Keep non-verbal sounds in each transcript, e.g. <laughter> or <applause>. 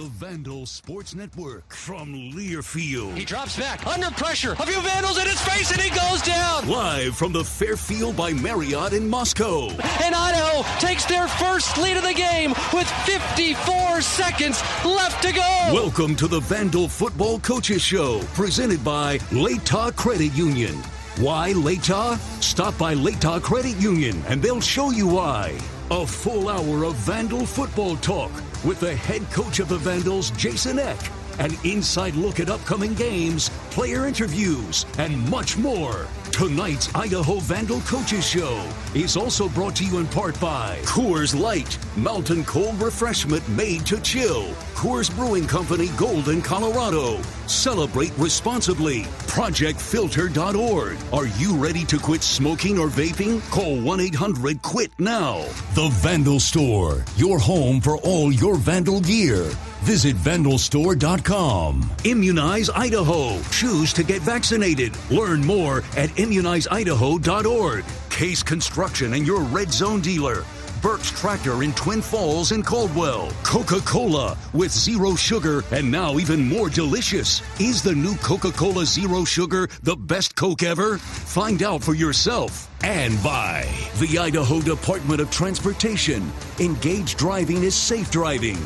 The Vandal Sports Network from Learfield. He drops back under pressure. A few vandals in his face and he goes down. Live from the Fairfield by Marriott in Moscow. And Idaho takes their first lead of the game with 54 seconds left to go. Welcome to the Vandal Football Coaches Show, presented by Latah Credit Union. Why Latah? Stop by Latah Credit Union and they'll show you why. A full hour of Vandal football talk with the head coach of the Vandals, Jason Eck, an inside look at upcoming games, player interviews, and much more. Tonight's Idaho Vandal Coaches Show is also brought to you in part by Coors Light, mountain cold refreshment made to chill. Coors Brewing Company, Golden, Colorado. Celebrate responsibly. ProjectFilter.org. Are you ready to quit smoking or vaping? Call 1 800 QUIT now. The Vandal Store, your home for all your Vandal gear. Visit vandalstore.com. Immunize Idaho. Choose to get vaccinated. Learn more at immunizeidaho.org. Case Construction and your Red Zone dealer. Burke's Tractor in Twin Falls and Caldwell. Coca Cola with zero sugar and now even more delicious. Is the new Coca Cola Zero Sugar the best Coke ever? Find out for yourself. And by the Idaho Department of Transportation. Engaged driving is safe driving.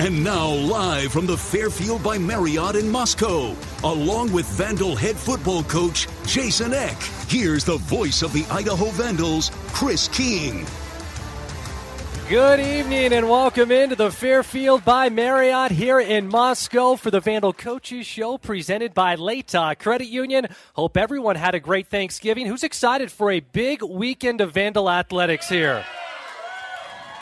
And now, live from the Fairfield by Marriott in Moscow, along with Vandal head football coach Jason Eck, here's the voice of the Idaho Vandals, Chris King. Good evening and welcome into the Fairfield by Marriott here in Moscow for the Vandal Coaches Show presented by Latah Credit Union. Hope everyone had a great Thanksgiving. Who's excited for a big weekend of Vandal athletics here?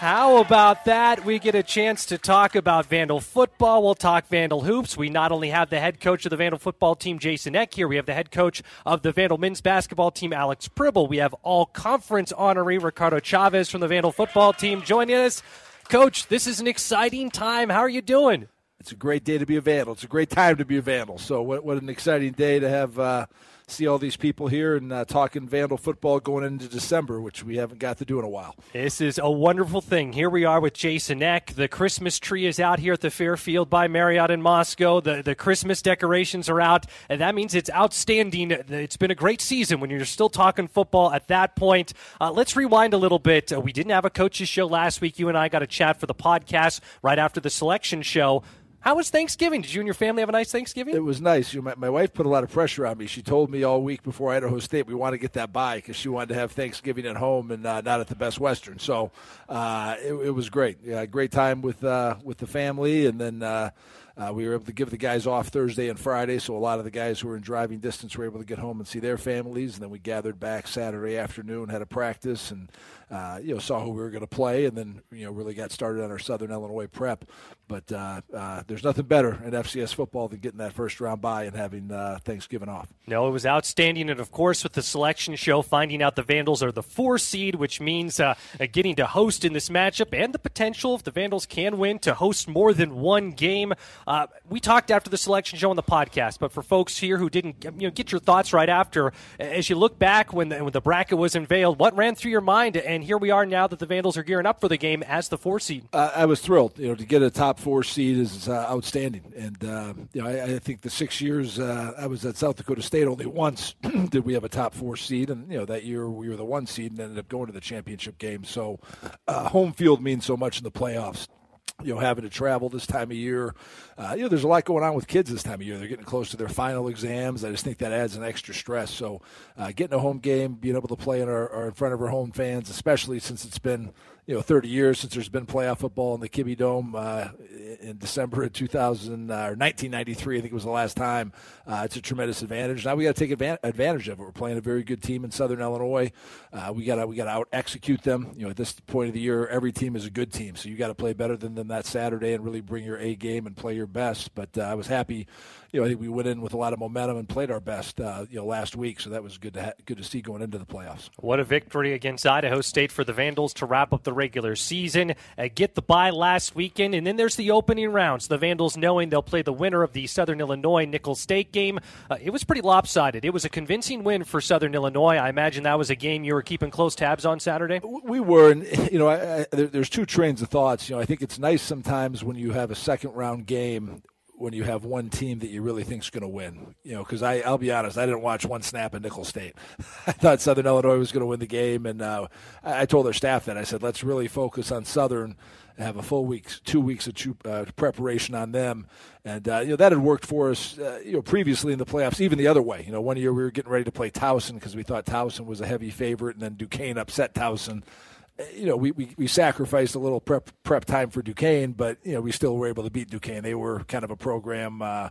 How about that? We get a chance to talk about Vandal football. We'll talk Vandal hoops. We not only have the head coach of the Vandal football team, Jason Eck, here, we have the head coach of the Vandal men's basketball team, Alex Pribble. We have all conference honoree Ricardo Chavez from the Vandal football team joining us. Coach, this is an exciting time. How are you doing? It's a great day to be a Vandal. It's a great time to be a Vandal. So, what, what an exciting day to have. Uh, see all these people here and uh, talking Vandal football going into December, which we haven't got to do in a while. This is a wonderful thing. Here we are with Jason Eck. The Christmas tree is out here at the Fairfield by Marriott in Moscow. The, the Christmas decorations are out, and that means it's outstanding. It's been a great season when you're still talking football at that point. Uh, let's rewind a little bit. Uh, we didn't have a coaches show last week. You and I got a chat for the podcast right after the selection show. How was Thanksgiving? Did you and your family have a nice Thanksgiving? It was nice. You know, my, my wife put a lot of pressure on me. She told me all week before Idaho State we want to get that bye because she wanted to have Thanksgiving at home and uh, not at the Best Western. So uh, it, it, was great. Yeah, great time with uh, with the family, and then uh, we were able to give the guys off Thursday and Friday, so a lot of the guys who were in driving distance were able to get home and see their families. And then we gathered back Saturday afternoon, had a practice, and uh, you know saw who we were going to play, and then you know really got started on our Southern Illinois prep. But uh, uh, there's nothing better in FCS football than getting that first round bye and having uh, Thanksgiving off. No, it was outstanding, and of course with the selection show, finding out the Vandals are the four seed, which means uh, getting to host in this matchup, and the potential if the Vandals can win to host more than one game. Uh, we talked after the selection show on the podcast, but for folks here who didn't you know get your thoughts right after, as you look back when the, when the bracket was unveiled, what ran through your mind? And here we are now that the Vandals are gearing up for the game as the four seed. Uh, I was thrilled. You know, to get a top four seed is uh, outstanding, and uh, you know, I, I, think the six years uh, I was at South Dakota State, only once <clears throat> did we have a top four seed, and you know that year we were the one seed and ended up going to the championship game. So, uh, home field means so much in the playoffs you know, having to travel this time of year. Uh, you know, there's a lot going on with kids this time of year. They're getting close to their final exams. I just think that adds an extra stress. So, uh, getting a home game, being able to play in our, in front of our home fans, especially since it's been you know 30 years since there's been playoff football in the Kibbie Dome uh, in December of 2000 uh, or 1993, I think it was the last time. Uh, it's a tremendous advantage. Now we got to take advantage of it. We're playing a very good team in Southern Illinois. Uh, we got to we got to out execute them. You know, at this point of the year, every team is a good team, so you got to play better than them that Saturday and really bring your A game and play your best. But uh, I was happy you know, I think we went in with a lot of momentum and played our best, uh, you know, last week. So that was good to ha- good to see going into the playoffs. What a victory against Idaho State for the Vandals to wrap up the regular season, uh, get the bye last weekend, and then there's the opening rounds. The Vandals knowing they'll play the winner of the Southern Illinois Nicholls State game. Uh, it was pretty lopsided. It was a convincing win for Southern Illinois. I imagine that was a game you were keeping close tabs on Saturday. We were, and you know, I, I, there, there's two trains of thoughts. You know, I think it's nice sometimes when you have a second round game when you have one team that you really think is going to win. You know, because I'll be honest, I didn't watch one snap at Nicholls State. <laughs> I thought Southern Illinois was going to win the game, and uh, I told their staff that I said, let's really focus on Southern have a full week, two weeks of uh, preparation on them. And uh, you know that had worked for us, uh, you know, previously in the playoffs, even the other way. You know, one year we were getting ready to play Towson because we thought Towson was a heavy favorite, and then Duquesne upset Towson you know, we, we, we sacrificed a little prep prep time for Duquesne, but you know, we still were able to beat Duquesne. They were kind of a program uh,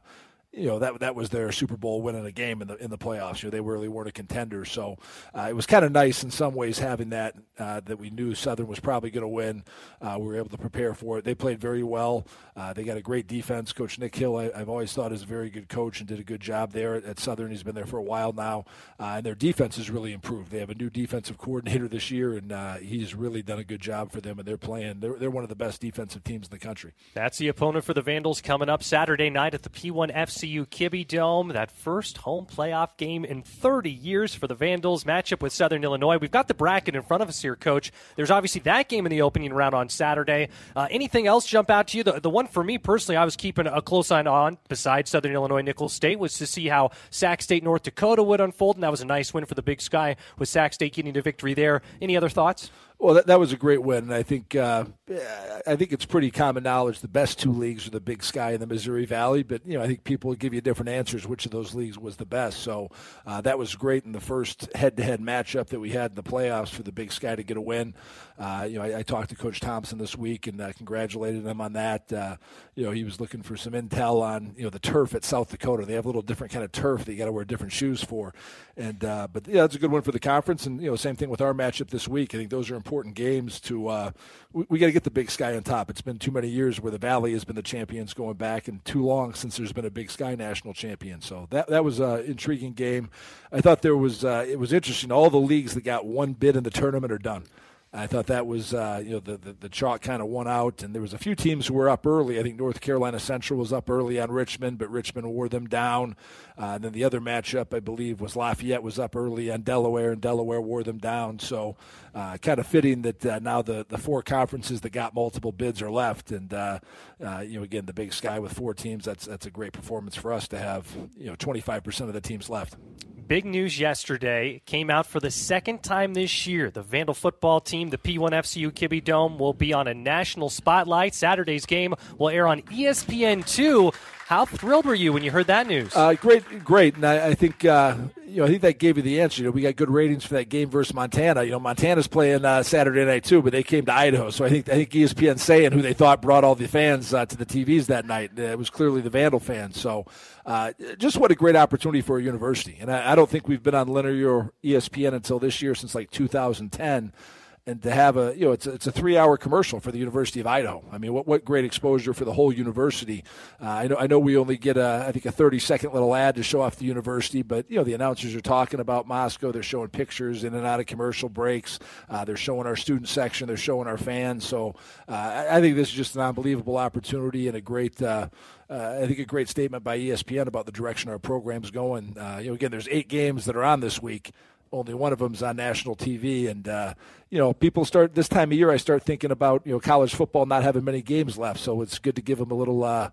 you know that that was their Super Bowl win in a game in the in the playoffs. You know they really weren't a contender, so uh, it was kind of nice in some ways having that uh, that we knew Southern was probably going to win. Uh, we were able to prepare for it. They played very well. Uh, they got a great defense. Coach Nick Hill, I, have always thought is a very good coach and did a good job there at Southern. He's been there for a while now, uh, and their defense has really improved. They have a new defensive coordinator this year, and uh, he's really done a good job for them. And they're playing. They're they're one of the best defensive teams in the country. That's the opponent for the Vandals coming up Saturday night at the P1FC. FCU Kibbie Dome. That first home playoff game in 30 years for the Vandals. Matchup with Southern Illinois. We've got the bracket in front of us here, Coach. There's obviously that game in the opening round on Saturday. Uh, anything else jump out to you? The, the one for me personally, I was keeping a close eye on, besides Southern Illinois Nicholls State, was to see how Sac State North Dakota would unfold, and that was a nice win for the Big Sky with Sac State getting a victory there. Any other thoughts? Well, that, that was a great win, and I think uh, I think it's pretty common knowledge the best two leagues are the Big Sky and the Missouri Valley. But you know, I think people give you different answers which of those leagues was the best. So uh, that was great in the first head-to-head matchup that we had in the playoffs for the Big Sky to get a win. Uh, you know, I, I, talked to Coach Thompson this week and uh, congratulated him on that. Uh, you know, he was looking for some intel on you know the turf at South Dakota. They have a little different kind of turf that you got to wear different shoes for. And uh, but yeah, that's a good one for the conference. And you know, same thing with our matchup this week. I think those are important games to. Uh, we, we got to get the Big Sky on top. It's been too many years where the Valley has been the champions going back, and too long since there's been a Big Sky national champion. So that that was an intriguing game. I thought there was uh, it was interesting. All the leagues that got one bid in the tournament are done. I thought that was, uh, you know, the, the, the chalk kind of won out, and there was a few teams who were up early. I think North Carolina Central was up early on Richmond, but Richmond wore them down. Uh, and then the other matchup, I believe, was Lafayette was up early on Delaware, and Delaware wore them down. So, uh, kind of fitting that uh, now the, the four conferences that got multiple bids are left, and uh, uh, you know, again, the Big Sky with four teams. That's that's a great performance for us to have, you know, 25 percent of the teams left big news yesterday came out for the second time this year. The Vandal football team, the P1 FCU Kibbie Dome, will be on a national spotlight. Saturday's game will air on ESPN2. How thrilled were you when you heard that news? Uh, great, great, and I, I think uh, you know I think that gave you the answer. You know, we got good ratings for that game versus Montana. You know, Montana's playing uh, Saturday night too, but they came to Idaho, so I think I think ESPN saying who they thought brought all the fans uh, to the TVs that night. It was clearly the Vandal fans. So, uh, just what a great opportunity for a university, and I, I don't think we've been on linear ESPN until this year since like 2010 and to have a you know it's a, it's a three hour commercial for the University of Idaho. I mean, what what great exposure for the whole university. Uh, I know I know we only get a I think a thirty second little ad to show off the university, but you know the announcers are talking about Moscow. They're showing pictures in and out of commercial breaks. Uh, they're showing our student section. They're showing our fans. So uh, I, I, think this is just an unbelievable opportunity and a great. Uh, uh, I think a great statement by ESPN about the direction our program's going. Uh, you know, again, there's eight games that are on this week only one of them's on national TV, and uh, you know, people start this time of year. I start thinking about you know college football not having many games left, so it's good to give them a little. Uh,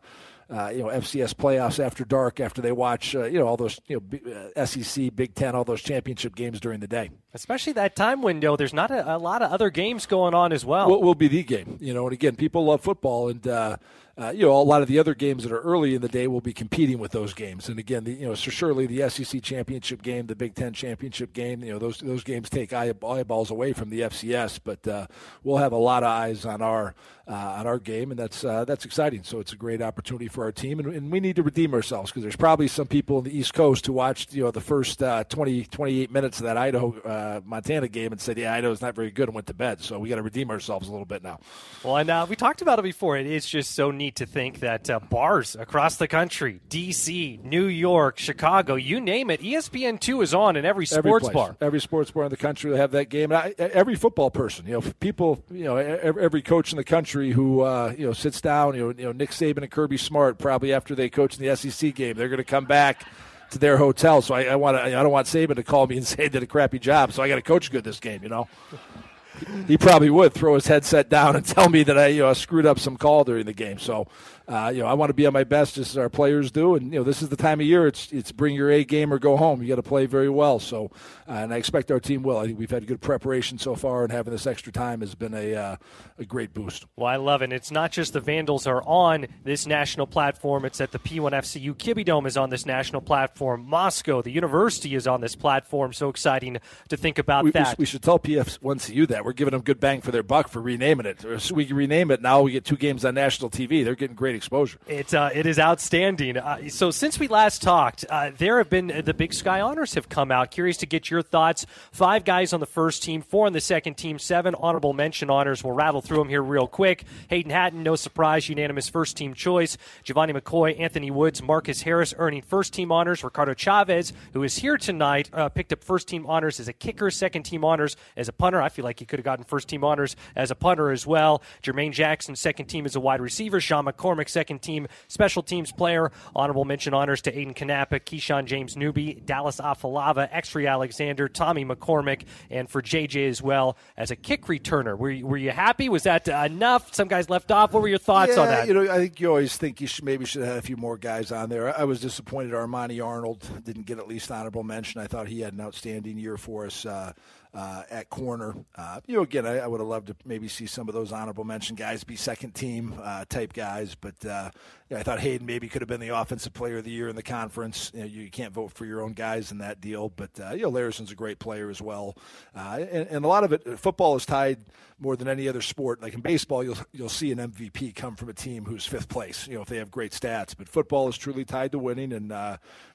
uh, you know FCS playoffs after dark after they watch uh, you know all those you know uh, SEC Big Ten all those championship games during the day. Especially that time window, there's not a, a lot of other games going on as well. Will, will be the game, you know. And again, people love football, and uh, uh, you know, a lot of the other games that are early in the day will be competing with those games. And again, the, you know, so surely the SEC championship game, the Big Ten championship game, you know, those those games take eyeballs away from the FCS. But uh, we'll have a lot of eyes on our uh, on our game, and that's uh, that's exciting. So it's a great opportunity for our team, and, and we need to redeem ourselves because there's probably some people in the East Coast who watched you know the first uh, 20 28 minutes of that Idaho uh, Montana game and said, yeah, Idaho's not very good, and went to bed. So we got to redeem ourselves a little bit now. Well, and we talked about it before. It's just so neat to think that uh, bars across the country, D.C., New York, Chicago, you name it, ESPN2 is on in every sports every bar. Every sports bar in the country will have that game. I, every football person, you know, people, you know, every coach in the country who, uh, you know, sits down, you know, you know, Nick Saban and Kirby Smart, probably after they coach in the SEC game, they're going to come back to their hotel. So I, I want to, I don't want Saban to call me and <laughs> say I did a crappy job. So I got to coach good this game, you know he probably would throw his headset down and tell me that I you know screwed up some call during the game. So uh, you know, I want to be on my best just as our players do. And, you know, this is the time of year. It's, it's bring your A game or go home. You got to play very well. So, uh, and I expect our team will. I think we've had good preparation so far, and having this extra time has been a, uh, a great boost. Well, I love it. It's not just the Vandals are on this national platform. It's that the P1FCU Kibbie Dome is on this national platform. Moscow, the university is on this platform. So exciting to think about we, that. We, we should tell PF1CU that. We're giving them good bang for their buck for renaming it. So we rename it. Now we get two games on national TV. They're getting great exposure. It's uh, it is outstanding. Uh, so since we last talked, uh, there have been the Big Sky honors have come out. Curious to get your thoughts. Five guys on the first team, four on the second team, seven honorable mention honors. We'll rattle through them here real quick. Hayden Hatten, no surprise, unanimous first team choice. Giovanni McCoy, Anthony Woods, Marcus Harris earning first team honors. Ricardo Chavez, who is here tonight, uh, picked up first team honors as a kicker, second team honors as a punter. I feel like he could have gotten first team honors as a punter as well. Jermaine Jackson, second team as a wide receiver. Sean McCormick, second team special teams player. Honorable mention honors to Aiden Kanapa, Keyshawn James Newby, Dallas Afalava, Exree Alexander, Tommy McCormick, and for JJ as well as a kick returner. Were you, were you happy? Was that enough? Some guys left off. What were your thoughts yeah, on that? You know, I think you always think you should, maybe should have a few more guys on there. I was disappointed Armani Arnold didn't get at least honorable mention. I thought he had an outstanding year for us. Uh, uh, at corner. Uh, you know, again, I, I, would have loved to maybe see some of those honorable mention guys be second team uh, type guys, but uh, I thought Hayden maybe could have been the offensive player of the year in the conference. You, know, you can't vote for your own guys in that deal, but uh, you know, Larison's a great player as well, uh, and, and, a lot of it, football is tied more than any other sport. Like in baseball, you'll you'll see an MVP come from a team who's fifth place. You know, if they have great stats, but football is truly tied to winning, and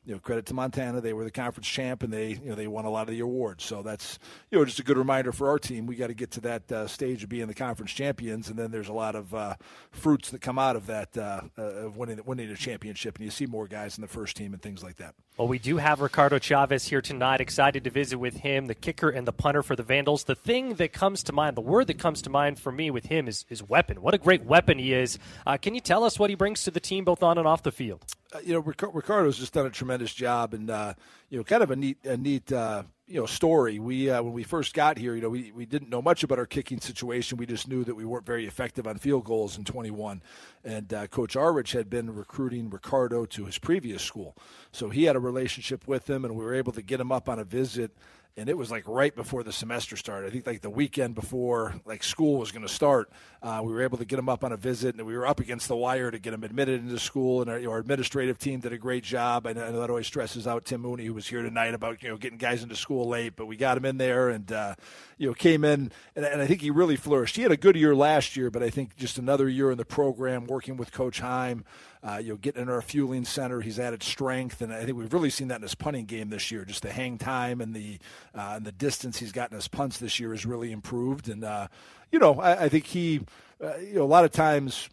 you know, credit to Montana, they were the conference champ, and they you know they won a lot of the awards. So that's you know just a good reminder for our team. We got to get to that uh, stage of being the conference champions, and then there's a lot of uh, fruits that come out of that uh, uh of winning winning a championship, and you see more guys in the first team and things like that. Well, we do have Ricardo Chavez here tonight. Excited to visit with him, the kicker and the punter for the Vandals. The thing that comes to mind, the word that comes to mind for me with him is, is weapon. What a great weapon he is. Uh, can you tell us what he brings to the team, both on and off the field? Uh, you know, Ricardo's just done a tremendous job, and uh, you know, kind of a neat, a neat uh, you know story. We uh, when we first got here, you know, we, we didn't know much about our kicking situation. We just knew that we weren't very effective on field goals in 21. And uh, Coach Arwich had been recruiting Ricardo to his previous school, so he had a relationship with him, and we were able to get him up on a visit and it was like right before the semester started. I think like the weekend before like school was going to start, uh, we were able to get him up on a visit, and we were up against the wire to get him admitted into school. And our, you know, our administrative team did a great job. I know, I know, that always stresses out Tim Mooney, who was here tonight, about you know getting guys into school late, but we got him in there, and uh, you know came in, and, and I think he really flourished. He had a good year last year, but I think just another year in the program, working with Coach Heim. Uh, you know, getting in our fueling center, he's added strength, and I think we've really seen that in his punting game this year. Just the hang time and the uh, and the distance he's gotten his punts this year has really improved. And uh, you know, I, I think he, uh, you know, a lot of times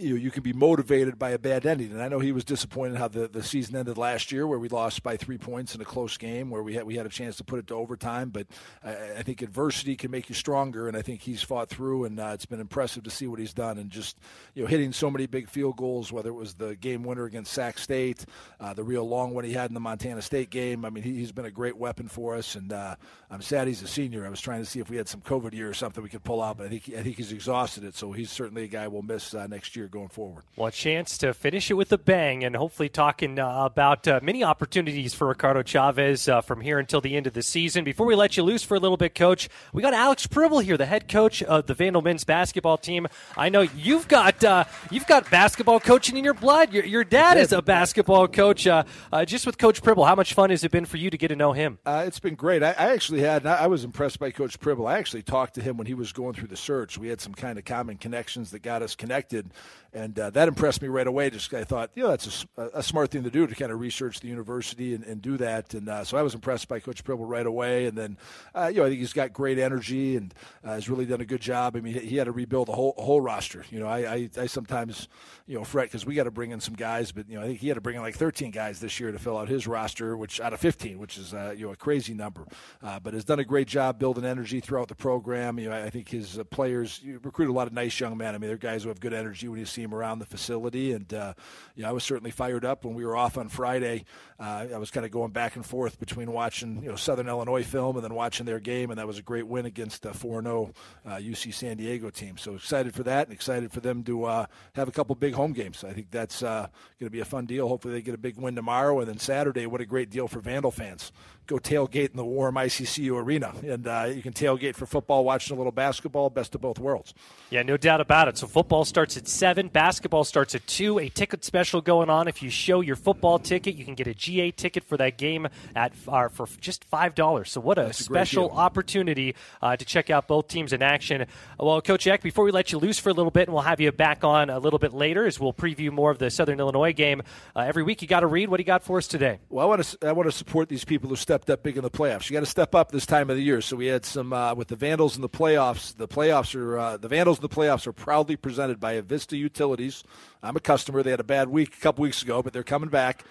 you know, you can be motivated by a bad ending. And I know he was disappointed how the, the season ended last year, where we lost by three points in a close game, where we had we had a chance to put it to overtime. But I, I think adversity can make you stronger, and I think he's fought through, and uh, it's been impressive to see what he's done, and just you know hitting so many big field goals, whether it was the game winner against Sac State, uh, the real long one he had in the Montana State game. I mean, he, has been a great weapon for us, and uh, I'm sad he's a senior. I was trying to see if we had some COVID year or something we could pull out, but I think I think he's exhausted it, so he's certainly a guy we'll miss uh, next year going forward. Well, a chance to finish it with a bang and hopefully talking uh, about uh, many opportunities for Ricardo Chavez uh, from here until the end of the season. Before we let you loose for a little bit, Coach, we got Alex Pribble here, the head coach of the Vandal men's basketball team. I know you've got uh, you've got basketball coaching in your blood. Your, your dad is a basketball coach. Uh, uh, just with Coach Pribble, how much fun has it been for you to get to know him? it's been great. I, I actually had, I was impressed by Coach Pribble. I actually talked to him when he was going through the search. We had some kind of common connections that got us connected and uh, that impressed me right away. Just I thought, you know, that's a, a, smart thing to do to kind of research the university and, and do that. And uh, so I was impressed by Coach Pribble right away. And then, uh, you know, I think he's got great energy and uh, has really done a good job. I mean, he had to rebuild a whole whole roster. You know, I I, I sometimes you know fret because we got to bring in some guys, but you know, I think he had to bring in like 13 guys this year to fill out his roster, which out of 15, which is uh, you know a crazy number. Uh, but has done a great job building energy throughout the program. You know, I think his players recruit a lot of nice young men. I mean, they're guys who have good energy when you see them around the facility. And uh, know, I was certainly fired up when we were off on Friday. Uh, I was kind of going back and forth between watching you know Southern Illinois film and then watching their game, and that was a great win against a 4-0 UC uh, San Diego team. So excited for that, and excited for them to uh, have a couple big home games. I think that's uh, going to be a fun deal. Hopefully, they get a big win tomorrow, and then Saturday. What a great deal for Vandal fans! Go tailgate in the warm ICCU arena, and you can tailgate for football, watching a little basketball. Best of both worlds. Yeah, no doubt about it. So football starts at seven, basketball Basketball starts at 2. A ticket special going on. If you show your football ticket, you can get a GA ticket for that game at uh, for just $5. So, what a That's special opportunity uh, to check out both teams in action. Well, Coach Eck, before we let you loose for a little bit, and we'll have you back on a little bit later as we'll preview more of the Southern Illinois game. Uh, every week you got to read. What do you got for us today? Well, I want to I want to support these people who stepped up big in the playoffs. You got to step up this time of the year. So we had some uh, with the Vandals in the playoffs. The playoffs are uh, the Vandals in the playoffs are proudly presented by Avista Utilities. I'm a customer. They had a bad week a couple weeks ago, but they're coming back.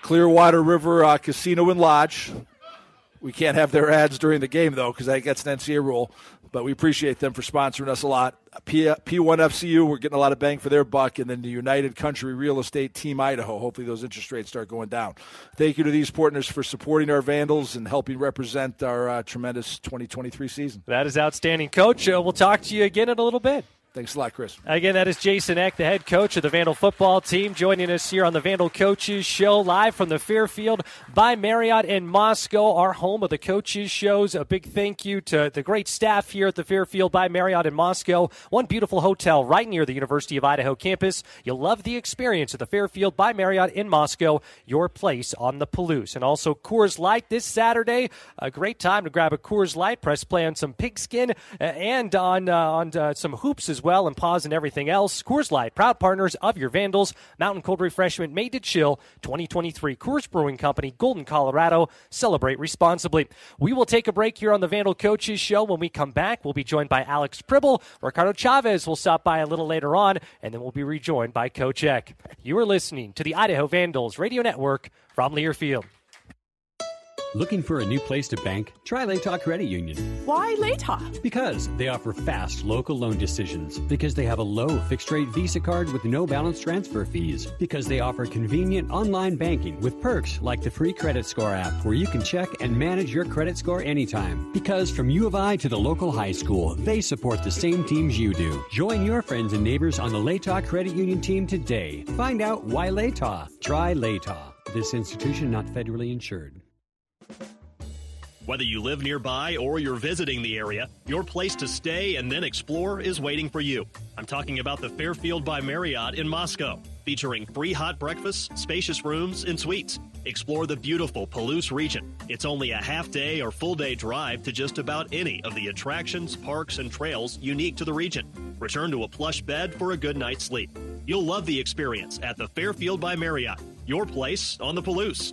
Clearwater River uh, Casino and Lodge. We can't have their ads during the game, though, because that gets an NCAA rule. But we appreciate them for sponsoring us a lot. P- P1 FCU, we're getting a lot of bang for their buck. And then the United Country Real Estate Team Idaho. Hopefully, those interest rates start going down. Thank you to these partners for supporting our Vandals and helping represent our uh, tremendous 2023 season. That is outstanding, Coach. Uh, we'll talk to you again in a little bit. Thanks a lot, Chris. Again, that is Jason Eck, the head coach of the Vandal football team, joining us here on the Vandal Coaches Show, live from the Fairfield by Marriott in Moscow, our home of the Coaches Shows. A big thank you to the great staff here at the Fairfield by Marriott in Moscow. One beautiful hotel right near the University of Idaho campus. You'll love the experience at the Fairfield by Marriott in Moscow, your place on the Palouse. And also Coors Light this Saturday. A great time to grab a Coors Light, press play on some pigskin, uh, and on, uh, on uh, some hoops as well and pause and everything else. Coors Light, proud partners of your Vandals. Mountain cold refreshment made to chill. 2023 Coors Brewing Company, Golden, Colorado. Celebrate responsibly. We will take a break here on the Vandal Coaches Show. When we come back, we'll be joined by Alex Pribble. Ricardo Chavez will stop by a little later on, and then we'll be rejoined by Coach Eck. You are listening to the Idaho Vandals Radio Network from Learfield. Looking for a new place to bank? Try Latah Credit Union. Why Latah? Because they offer fast local loan decisions. Because they have a low fixed rate Visa card with no balance transfer fees. Because they offer convenient online banking with perks like the free credit score app where you can check and manage your credit score anytime. Because from U of I to the local high school, they support the same teams you do. Join your friends and neighbors on the Latah Credit Union team today. Find out why Latah. Try Latah. This institution not federally insured. Whether you live nearby or you're visiting the area, your place to stay and then explore is waiting for you. I'm talking about the Fairfield by Marriott in Moscow, featuring free hot breakfasts, spacious rooms, and suites. Explore the beautiful Palouse region. It's only a half day or full day drive to just about any of the attractions, parks, and trails unique to the region. Return to a plush bed for a good night's sleep. You'll love the experience at the Fairfield by Marriott, your place on the Palouse.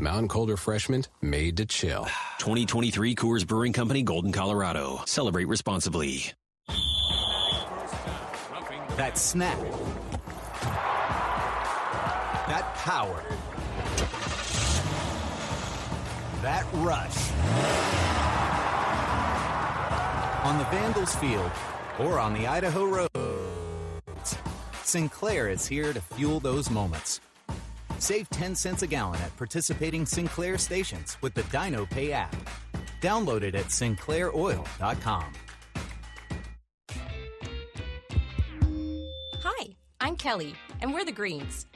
Mountain Cold Refreshment made to chill. 2023 Coors Brewing Company, Golden, Colorado. Celebrate responsibly. That snap. That power. That rush. On the Vandals field or on the Idaho road. Sinclair is here to fuel those moments. Save 10 cents a gallon at participating Sinclair stations with the Dino Pay app. Download it at sinclairoil.com. Hi, I'm Kelly, and we're the Greens.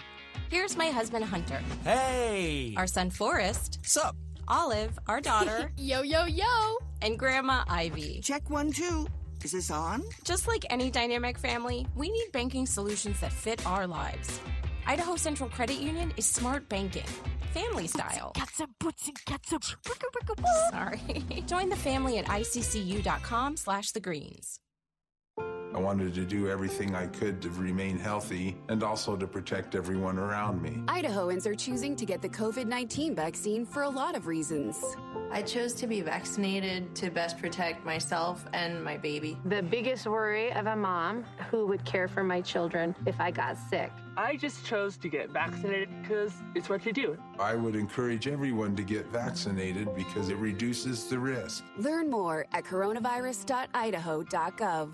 Here's my husband Hunter. Hey! Our son Forrest. Sup? Olive, our daughter. <laughs> yo, yo, yo! And Grandma Ivy. Check one, two. Is this on? Just like any dynamic family, we need banking solutions that fit our lives. Idaho Central Credit Union is smart banking, family style. That's a butts and ketchup. <laughs> Sorry. <laughs> Join the family at iccu.com slash the greens. I wanted to do everything I could to remain healthy and also to protect everyone around me. Idahoans are choosing to get the COVID 19 vaccine for a lot of reasons. I chose to be vaccinated to best protect myself and my baby. The biggest worry of a mom who would care for my children if I got sick. I just chose to get vaccinated because it's what you do. I would encourage everyone to get vaccinated because it reduces the risk. Learn more at coronavirus.idaho.gov.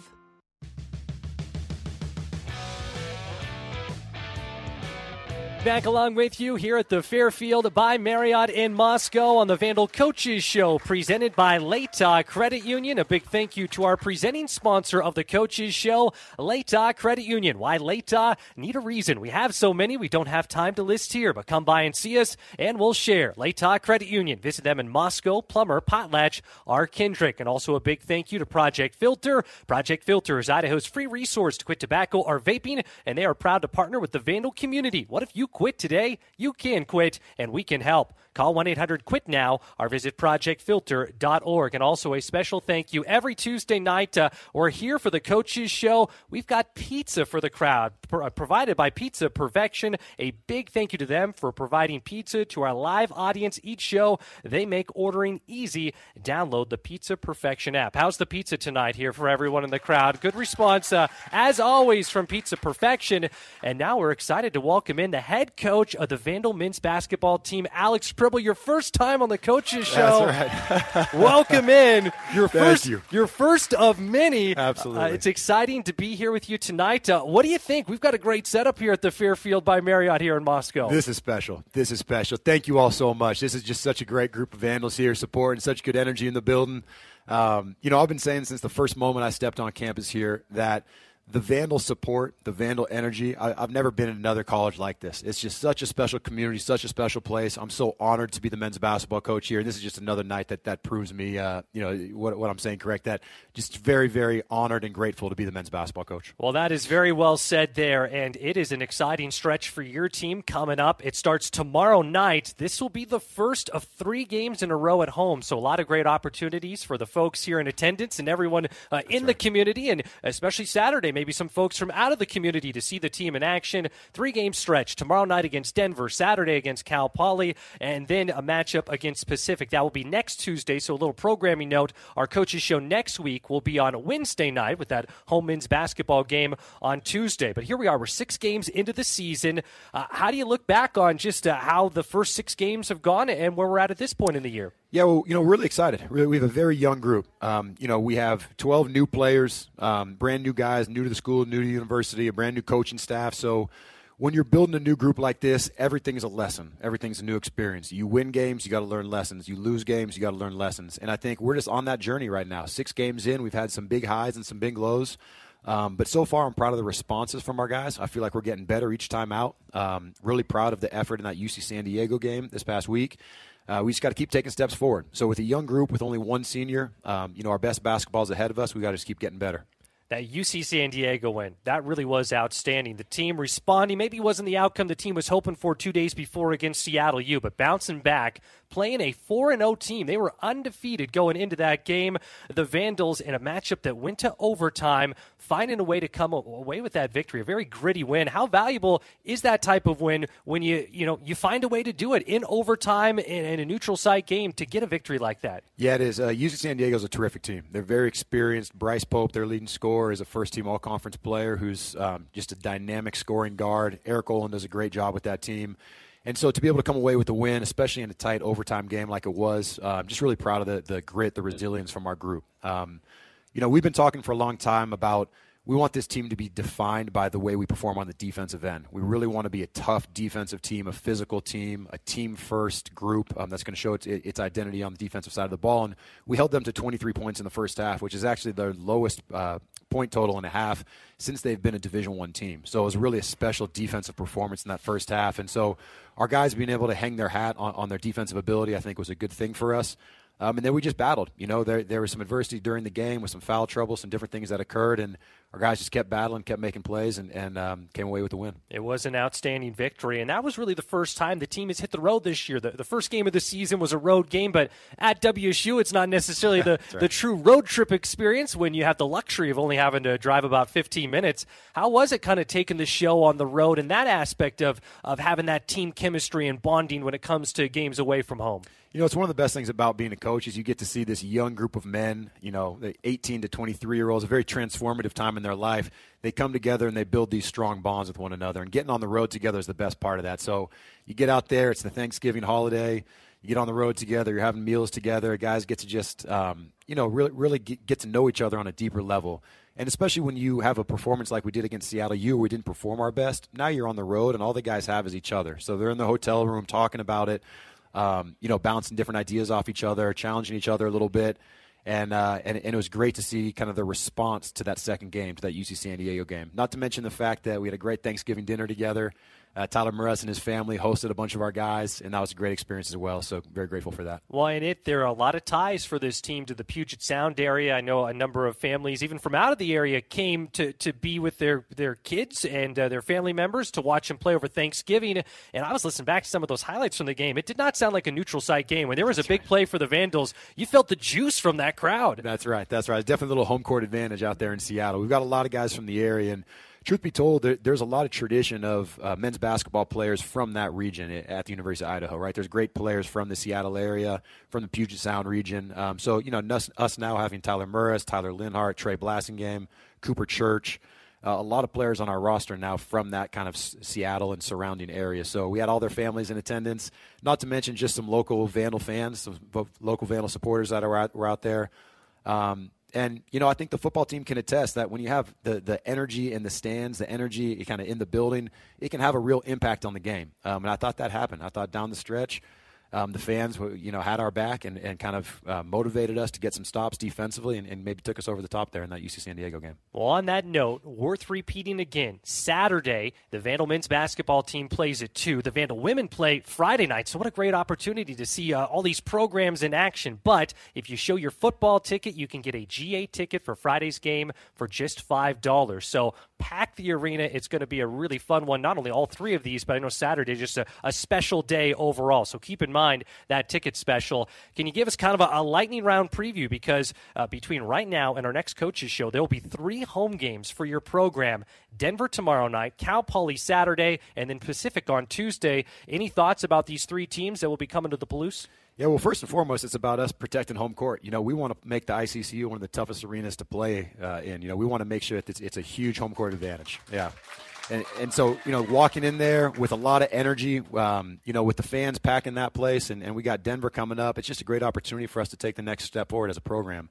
Back along with you here at the Fairfield by Marriott in Moscow on the Vandal Coaches Show, presented by Latah Credit Union. A big thank you to our presenting sponsor of the Coaches Show, Latah Credit Union. Why Latah? Need a reason. We have so many, we don't have time to list here, but come by and see us, and we'll share. Latah Credit Union. Visit them in Moscow, Plummer, Potlatch, R. Kendrick. And also a big thank you to Project Filter. Project Filter is Idaho's free resource to quit tobacco or vaping, and they are proud to partner with the Vandal community. What if you quit today? You can quit, and we can help. Call 1 800 QUIT NOW or visit projectfilter.org. And also a special thank you every Tuesday night. Uh, we're here for the Coaches Show. We've got pizza for the crowd pro- provided by Pizza Perfection. A big thank you to them for providing pizza to our live audience each show. They make ordering easy. Download the Pizza Perfection app. How's the pizza tonight here for everyone in the crowd? Good response, uh, as always, from Pizza Perfection. And now we're excited to welcome in the head coach of the Vandal men's basketball team, Alex Your first time on the coaches show. That's right. <laughs> Welcome in. Your Thank first, you. your first of many. Absolutely. Uh, it's exciting to be here with you tonight. Uh, what do you think? We've got a great setup here at the Fairfield by Marriott here in Moscow. This is special. This is special. Thank you all so much. This is just such a great group of vandals here, supporting such good energy in the building. Um, you know, I've been saying since the first moment I stepped on campus here that the Vandal support, the Vandal energy, I, have never been in another college like this. It's just such a special community, such a special place. I'm so honored to be the men's basketball coach here. And this is just another night that, that proves me, uh, you know, what, what I'm saying correct. That just very, very honored and grateful to be the men's basketball coach. Well, that is very well said there. And it is an exciting stretch for your team coming up. It starts tomorrow night. This will be the first of three games in a row at home. So, a lot of great opportunities for the folks here in attendance and everyone uh, in right. the community, and especially Saturday, maybe some folks from out of the community to see the team in action. Three game stretch tomorrow night against Denver, Saturday against Cal Poly, and then a matchup against Pacific. That will be next Tuesday. So, a little programming note our coaches show next week will be on Wednesday night with that home men's basketball game on Tuesday. But here we are. We're six games into the season. Uh, how do you look back on just uh, how the first six games have gone and where we're at at this point in the year? Yeah, well, you know, we're really excited. Really, we have a very young group. Um, you know, we have 12 new players, um, brand new guys, new to the school, new to the university, a brand new coaching staff. So when you're building a new group like this, everything is a lesson. Everything's a new experience. You win games, you got to learn lessons. You lose games, you got to learn lessons. And I think we're just on that journey right now. Six games in, we've had some big highs and some big lows. Um, but so far, I'm proud of the responses from our guys. I feel like we're getting better each time out. Um, really proud of the effort in that UC San Diego game this past week uh, we just got to keep taking steps forward. So with a young group with only one senior, um, you know, our best basketball is ahead of us. We got to just keep getting better that UC San Diego win. That really was outstanding. The team responding maybe wasn't the outcome the team was hoping for two days before against Seattle U, but bouncing back, playing a 4 0 team. They were undefeated going into that game. The Vandals in a matchup that went to overtime, finding a way to come away with that victory. A very gritty win. How valuable is that type of win when you you know you find a way to do it in overtime in, in a neutral site game to get a victory like that? Yeah, it is. Uh, UC San Diego is a terrific team. They're very experienced. Bryce Pope, their leading scorer is a first team all conference player who's um, just a dynamic scoring guard. Eric Olen does a great job with that team. And so to be able to come away with the win, especially in a tight overtime game like it was, uh, I'm just really proud of the, the grit, the resilience from our group. Um, you know, we've been talking for a long time about – we want this team to be defined by the way we perform on the defensive end. We really want to be a tough defensive team, a physical team, a team first group um, that's going to show its, its identity on the defensive side of the ball. And we held them to 23 points in the first half, which is actually their lowest uh, point total and a half since they've been a Division One team. So it was really a special defensive performance in that first half. And so our guys being able to hang their hat on, on their defensive ability, I think, was a good thing for us. Um, and then we just battled. You know, there there was some adversity during the game with some foul trouble, some different things that occurred, and our guys just kept battling, kept making plays, and, and um, came away with the win. It was an outstanding victory, and that was really the first time the team has hit the road this year. The, the first game of the season was a road game, but at WSU, it's not necessarily the, <laughs> right. the true road trip experience when you have the luxury of only having to drive about 15 minutes. How was it kind of taking the show on the road and that aspect of, of having that team chemistry and bonding when it comes to games away from home? You know, it's one of the best things about being a coach is you get to see this young group of men, you know, the 18 to 23 year olds, a very transformative time in their life. They come together and they build these strong bonds with one another. And getting on the road together is the best part of that. So you get out there, it's the Thanksgiving holiday. You get on the road together, you're having meals together. Guys get to just, um, you know, really, really get to know each other on a deeper level. And especially when you have a performance like we did against Seattle U, we didn't perform our best. Now you're on the road, and all the guys have is each other. So they're in the hotel room talking about it um, you know, bouncing different ideas off each other, challenging each other a little bit. And, uh, and, and it was great to see kind of the response to that second game, to that UC San Diego game. Not to mention the fact that we had a great Thanksgiving dinner together. Uh, Tyler Mrus and his family hosted a bunch of our guys, and that was a great experience as well. So very grateful for that. Well, in it, there are a lot of ties for this team to the Puget Sound area. I know a number of families, even from out of the area, came to, to be with their their kids and uh, their family members to watch them play over Thanksgiving. And I was listening back to some of those highlights from the game. It did not sound like a neutral site game. When there was a big play for the Vandals, you felt the juice from that crowd. That's right. That's right. Definitely a little home court advantage out there in Seattle. We've got a lot of guys from the area and truth be told, there, there's a lot of tradition of uh, men's basketball players from that region at the University of Idaho, right? There's great players from the Seattle area, from the Puget Sound region. Um, so, you know, us, us, now having Tyler Mrus, Tyler Linhardt, Trey Blassingame, Cooper Church, uh, a lot of players on our roster now from that kind of S- Seattle and surrounding area. So we had all their families in attendance, not to mention just some local Vandal fans, some local Vandal supporters that are out, were out there. Um, and you know, I think the football team can attest that when you have the the energy in the stands, the energy kind of in the building, it can have a real impact on the game. Um, and I thought that happened. I thought down the stretch, um, the fans, you know, had our back and, and kind of uh, motivated us to get some stops defensively and, and, maybe took us over the top there in that UC San Diego game. Well, on that note, worth repeating again. Saturday, the Vandal men's basketball team plays at 2. The Vandal women play Friday night. So, what a great opportunity to see uh, all these programs in action. But if you show your football ticket, you can get a GA ticket for Friday's game for just $5. So, pack the arena. It's going to be a really fun one. Not only all three of these, but I know Saturday is just a, a special day overall. So, keep in mind mind that ticket special. Can you give us kind of a, a lightning round preview? Because uh, between right now and our next coaches show, there will be three home games for your program Denver tomorrow night, Cal Poly Saturday, and then Pacific on Tuesday. Any thoughts about these three teams that will be coming to the Palouse? Yeah, well, first and foremost, it's about us protecting home court. You know, we want to make the ICCU one of the toughest arenas to play uh, in. You know, we want to make sure that it's, it's, a huge home court advantage. Yeah. and, and so you know, walking in there with a lot of energy, um, you know, with the fans packing that place, and, and we got Denver coming up. It's just a great opportunity for us to take the next step forward as a program.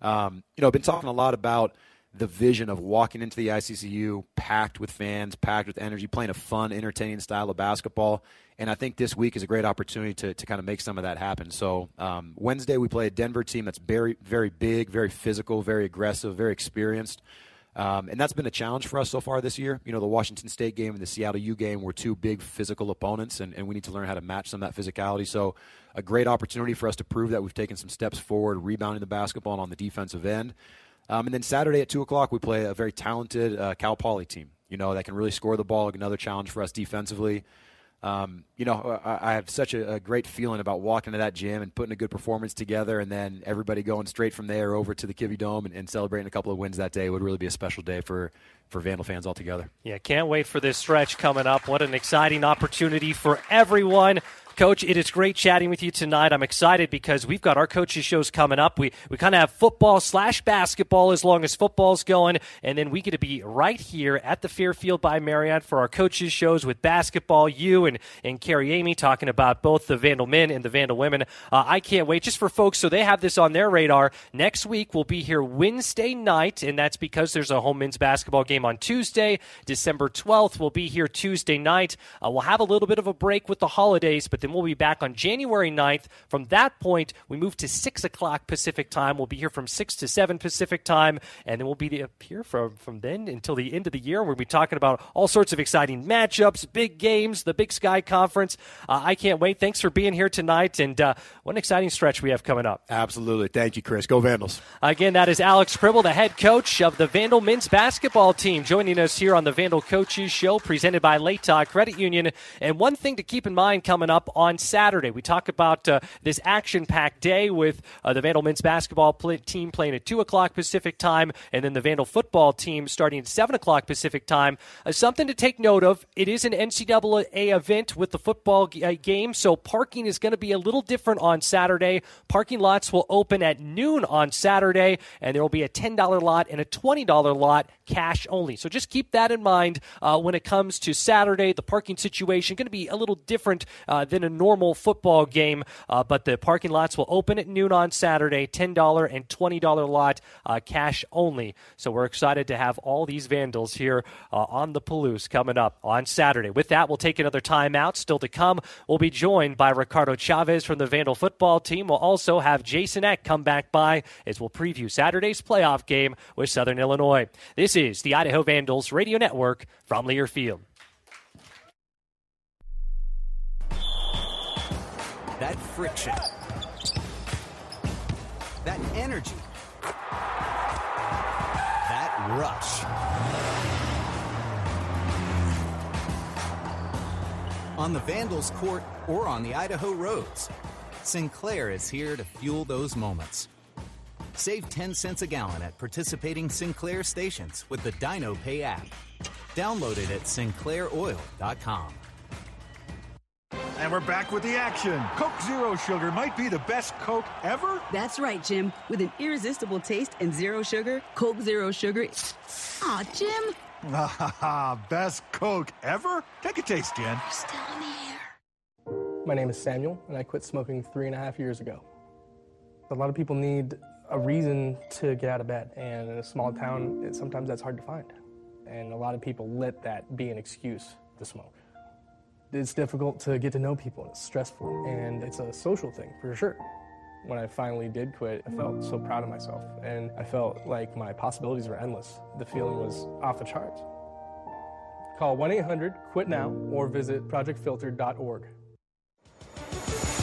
Um, you know, I've been talking a lot about the vision of walking into the ICCU packed with fans, packed with energy, playing a fun, entertaining style of basketball. And I think this week is a great opportunity to, to kind of make some of that happen. So um, Wednesday we play a Denver team that's very very big, very physical, very aggressive, very experienced. Um, and that's been a challenge for us so far this year. You know, the Washington State game and the Seattle U game were two big physical opponents, and, and we need to learn how to match some of that physicality. So, a great opportunity for us to prove that we've taken some steps forward, rebounding the basketball and on the defensive end. Um, and then Saturday at 2 o'clock, we play a very talented uh, Cal Poly team, you know, that can really score the ball, another challenge for us defensively. Um, you know, I, I have such a, a, great feeling about walking to that gym and putting a good performance together, and then everybody going straight from there over to the Kibbie Dome and, and celebrating a couple of wins that day would really be a special day for for Vandal fans altogether. Yeah, can't wait for this stretch coming up. What an exciting opportunity for everyone. Coach, it is great chatting with you tonight. I'm excited because we've got our coaches shows coming up. We we kind of have football slash basketball as long as football's going, and then we get to be right here at the Fairfield by Marriott for our coaches shows with basketball. You and and Carrie Eighmey talking about both the Vandal men and the Vandal women. Uh, I can't wait just for folks so they have this on their radar. Next week we'll be here Wednesday night, and that's because there's a home men's basketball game on Tuesday, December 12th. We'll be here Tuesday night. Uh, we'll have a little bit of a break with the holidays, but then we'll be back on January 9th. From that point, we move to 6 o'clock Pacific time. We'll be here from 6 to 7 Pacific time, and then we'll be here from, from then until the end of the year. We'll be talking about all sorts of exciting matchups, big games, the Big Sky Conference. Uh, I can't wait. Thanks for being here tonight, and uh, what an exciting stretch we have coming up. Absolutely. Thank you, Chris. Go Vandals. Again, that is Alex Pribble, the head coach of the Vandal men's basketball team, joining us here on the Vandal Coaches Show, presented by Latah Credit Union. And one thing to keep in mind coming up on Saturday. We talk about uh, this action packed day with uh, the Vandal men's basketball team playing at 2 o'clock Pacific time, and then the Vandal football team starting at 7 o'clock Pacific time. Uh, something to take note of it is an NCAA event with the football g- game, so parking is going to be a little different on Saturday. Parking lots will open at noon on Saturday, and there will be a $10 lot and a $20 lot cash only. So just keep that in mind uh, when it comes to Saturday. The parking situation going to be a little different uh, than a normal football game, uh, but the parking lots will open at noon on Saturday. $10 and $20 lot uh, cash only. So we're excited to have all these Vandals here uh, on the Palouse coming up on Saturday. With that, we'll take another timeout. Still to come, we'll be joined by Ricardo Chavez from the Vandal football team. We'll also have Jason Eck come back by as we'll preview Saturday's playoff game with Southern Illinois. This is the Idaho Vandals Radio Network from Learfield. That friction. That energy. That rush. On the Vandals court or on the Idaho roads, Sinclair is here to fuel those moments. Save 10 cents a gallon at participating Sinclair stations with the Dino Pay app. Download it at sinclairoil.com. And we're back with the action. Coke Zero Sugar might be the best Coke ever. That's right, Jim. With an irresistible taste and zero sugar, Coke Zero Sugar. Aw, Jim. Ah, <laughs> best Coke ever? Take a taste, Jen. Still in the air. My name is Samuel, and I quit smoking three and a half years ago. A lot of people need a reason to get out of bed, and in a small town, sometimes that's hard to find. And a lot of people let that be an excuse to smoke. It's difficult to get to know people, and it's stressful, and it's a social thing for sure. When I finally did quit, I felt so proud of myself, and I felt like my possibilities were endless. The feeling was off the charts. Call 1 800 QUIT NOW or visit projectfilter.org.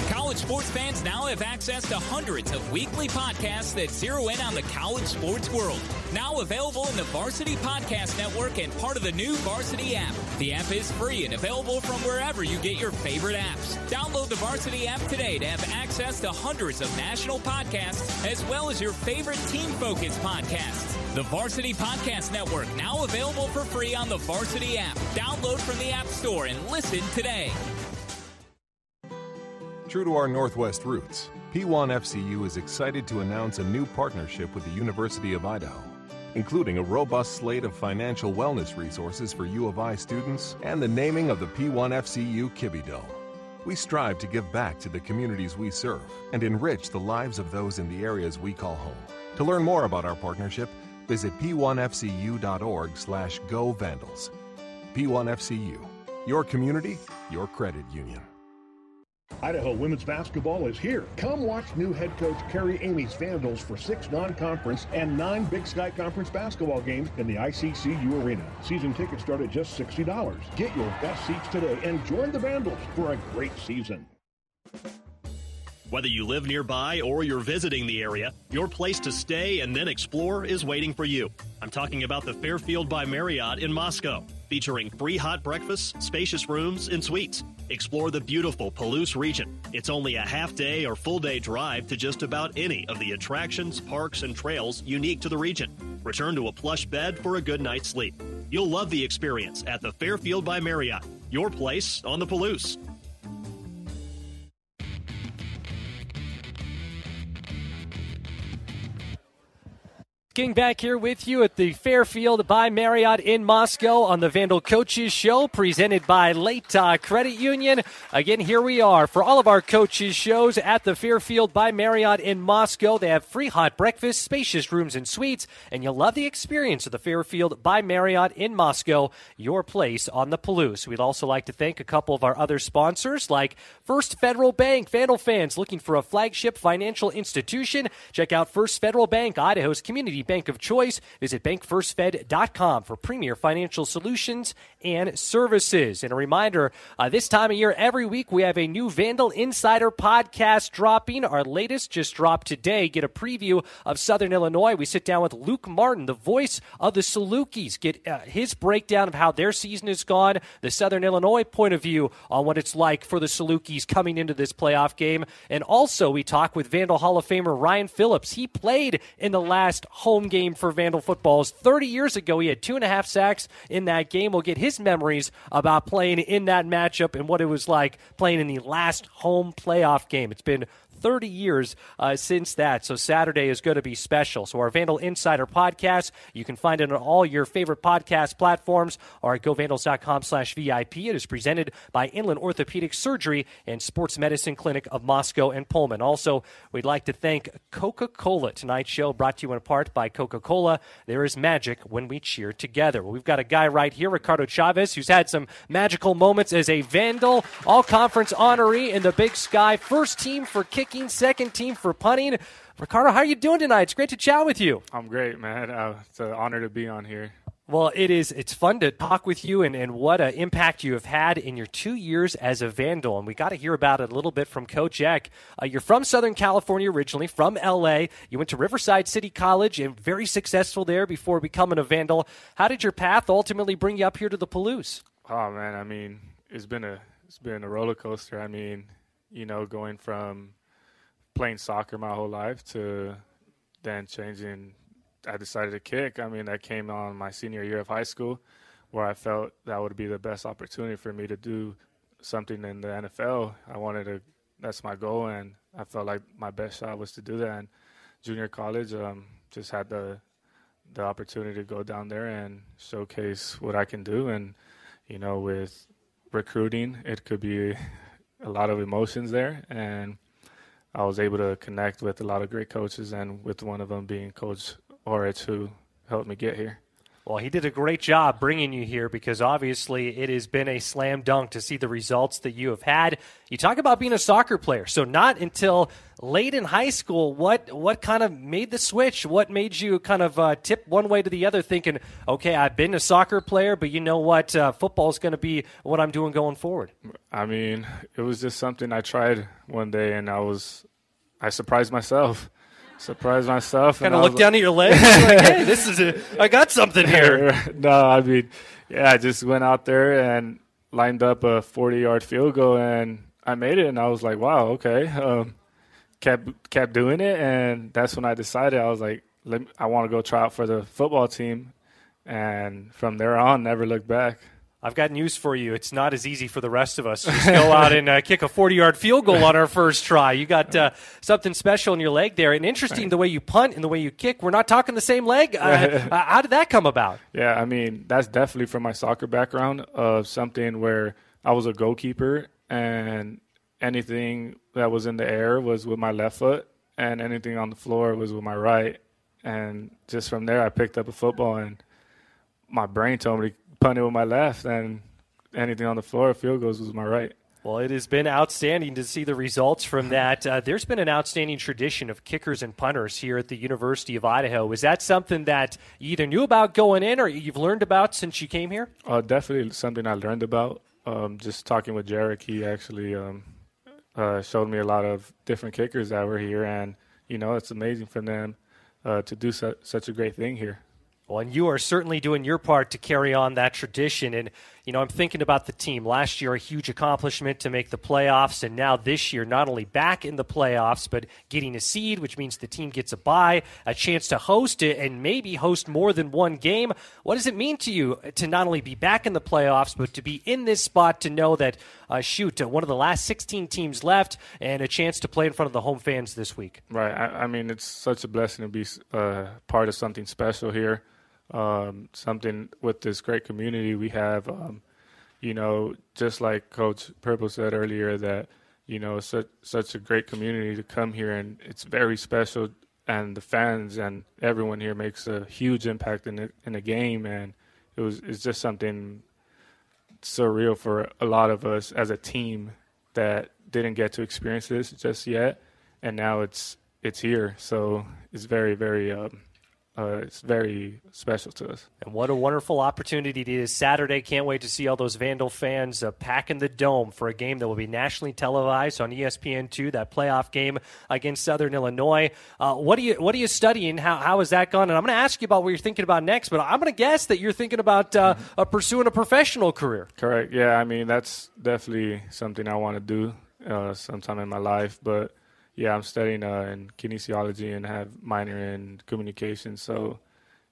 College sports fans now have access to hundreds of weekly podcasts that zero in on the college sports world. Now available in the Varsity Podcast Network and part of the new Varsity app. The app is free and available from wherever you get your favorite apps. Download the Varsity app today to have access to hundreds of national podcasts as well as your favorite team focused podcasts. The Varsity Podcast Network now available for free on the Varsity app. Download from the App Store and listen today. True to our Northwest roots, P1FCU is excited to announce a new partnership with the University of Idaho. Including a robust slate of financial wellness resources for U of I students and the naming of the P1FCU Kibbie Dome. We strive to give back to the communities we serve and enrich the lives of those in the areas we call home. To learn more about our partnership, visit p1fcu.org slash go vandals. P1FCU, your community, your credit union. Idaho women's basketball is here. Come watch new head coach Carrie Eighmey's Vandals for six non-conference and nine Big Sky Conference basketball games in the ICCU Arena. Season tickets start at just $60. Get your best seats today and join the Vandals for a great season. Whether you live nearby or you're visiting the area, your place to stay and then explore is waiting for you. I'm talking about the Fairfield by Marriott in Moscow, featuring free hot breakfasts, spacious rooms, and suites. Explore the beautiful Palouse region. It's only a half day or full day drive to just about any of the attractions, parks, and trails unique to the region. Return to a plush bed for a good night's sleep. You'll love the experience at the Fairfield by Marriott, your place on the Palouse. Getting back here with you at the Fairfield by Marriott in Moscow on the Vandal Coaches Show, presented by Latah uh, Credit Union. Again, here we are for all of our coaches shows at the Fairfield by Marriott in Moscow. They have free hot breakfast, spacious rooms and suites, and you'll love the experience of the Fairfield by Marriott in Moscow, your place on the Palouse. We'd also like to thank a couple of our other sponsors, like First Federal Bank. Vandal fans looking for a flagship financial institution? Check out First Federal Bank, Idaho's community bank of choice. Visit bankfirstfed.com for premier financial solutions and services. And a reminder uh, this time of year, every week, we have a new Vandal Insider podcast dropping. Our latest just dropped today. Get a preview of Southern Illinois. We sit down with Luke Martin, the voice of the Salukis, get uh, his breakdown of how their season has gone, the Southern Illinois point of view on what it's like for the Salukis coming into this playoff game. And also, we talk with Vandal Hall of Famer Ryan Phillips. He played in the last home home game for Vandal footballs 30 years ago. He had two and a half sacks in that game. We'll get his memories about playing in that matchup and what it was like playing in the last home playoff game. It's been 30 years uh, since that. So Saturday is going to be special. So our Vandal Insider podcast, you can find it on all your favorite podcast platforms or at govandals.com slash VIP. It is presented by Inland Orthopedic Surgery and Sports Medicine Clinic of Moscow and Pullman. Also, we'd like to thank Coca-Cola. Tonight's show brought to you in part by Coca-Cola. There is magic when we cheer together. We've got a guy right here, Ricardo Chavez, who's had some magical moments as a Vandal all-conference honoree in the Big Sky. First team for kicking second team for punting. Ricardo, how are you doing tonight? It's great to chat with you. I'm great, man. Uh, it's an honor to be on here. Well, it is. It's fun to talk with you and, and what an impact you have had in your two years as a Vandal. And we got to hear about it a little bit from Coach Eck. Uh, you're from Southern California originally, from LA. You went to Riverside City College and very successful there before becoming a Vandal. How did your path ultimately bring you up here to the Palouse? Oh man, I mean, it's been a it's been a roller coaster. I mean, you know, going from playing soccer my whole life to then changing. I decided to kick. I mean, that came on my senior year of high school, where I felt that would be the best opportunity for me to do something in the NFL. I wanted to. That's my goal, and I felt like my best shot was to do that. And junior college, um, just had the the opportunity to go down there and showcase what I can do. And you know, with recruiting, it could be a lot of emotions there, and I was able to connect with a lot of great coaches, and with one of them being Coach Orich, who helped me get here. Well, he did a great job bringing you here because obviously it has been a slam dunk to see the results that you have had. You talk about being a soccer player, so not until late in high school. What what kind of made the switch? What made you kind of uh, tip one way to the other, thinking, okay, I've been a soccer player, but you know what, uh, football is going to be what I'm doing going forward. I mean, it was just something I tried one day, and I was I surprised myself surprised myself. Kind of look down at your legs. like, hey, <laughs> this is a, I got something here. <laughs> no, I mean, yeah, I just went out there and lined up a 40 yard field goal and I made it. And I was like, wow, okay. Um, kept kept doing it, and that's when I decided I was like, I want to go try out for the football team. And from there on, never looked back. I've got news for you. It's not as easy for the rest of us. Just go out and uh, kick a 40 yard field goal on our first try. You got uh, something special in your leg there. And interesting the way you punt and the way you kick. We're not talking the same leg. <laughs> Uh, how did that come about? Yeah, I mean, that's definitely from my soccer background of something where I was a goalkeeper and anything that was in the air was with my left foot and anything on the floor was with my right. And just from there, I picked up a football and my brain told me to punt it with my left, and anything on the floor, field goals was my right. Well, it has been outstanding to see the results from that. Uh, there's been an outstanding tradition of kickers and punters here at the University of Idaho. Is that something that you either knew about going in or you've learned about since you came here? Uh, definitely something I learned about. Um, just talking with Jarek, he actually um, uh, showed me a lot of different kickers that were here, and you know it's amazing for them uh, to do su- such a great thing here. Well, and you are certainly doing your part to carry on that tradition. And, you know, I'm thinking about the team. Last year, a huge accomplishment to make the playoffs. And now this year, not only back in the playoffs, but getting a seed, which means the team gets a bye, a chance to host it, and maybe host more than one game. What does it mean to you to not only be back in the playoffs, but to be in this spot to know that, uh, shoot, uh, one of the last 16 teams left and a chance to play in front of the home fans this week? Right. I, I mean, it's such a blessing to be uh, part of something special here um, something with this great community we have. Um, you know, just like Coach Pribble said earlier, that you know such such a great community to come here, and it's very special. And the fans and everyone here makes a huge impact in the in the game, and it was it's just something surreal for a lot of us as a team that didn't get to experience this just yet, and now it's it's here. So it's very very um, uh, it's very special to us. And what a wonderful opportunity it is. Saturday, can't wait to see all those Vandal fans uh, packing the dome for a game that will be nationally televised on ESPN2, that playoff game against Southern Illinois. Uh, what, are you, what are you studying? How, how has that gone? And I'm going to ask you about what you're thinking about next, but I'm going to guess that you're thinking about uh, mm-hmm. pursuing a professional career. Correct. Yeah, I mean, that's definitely something I want to do uh, sometime in my life, but – yeah, I'm studying uh, in kinesiology and have minor in communication. So,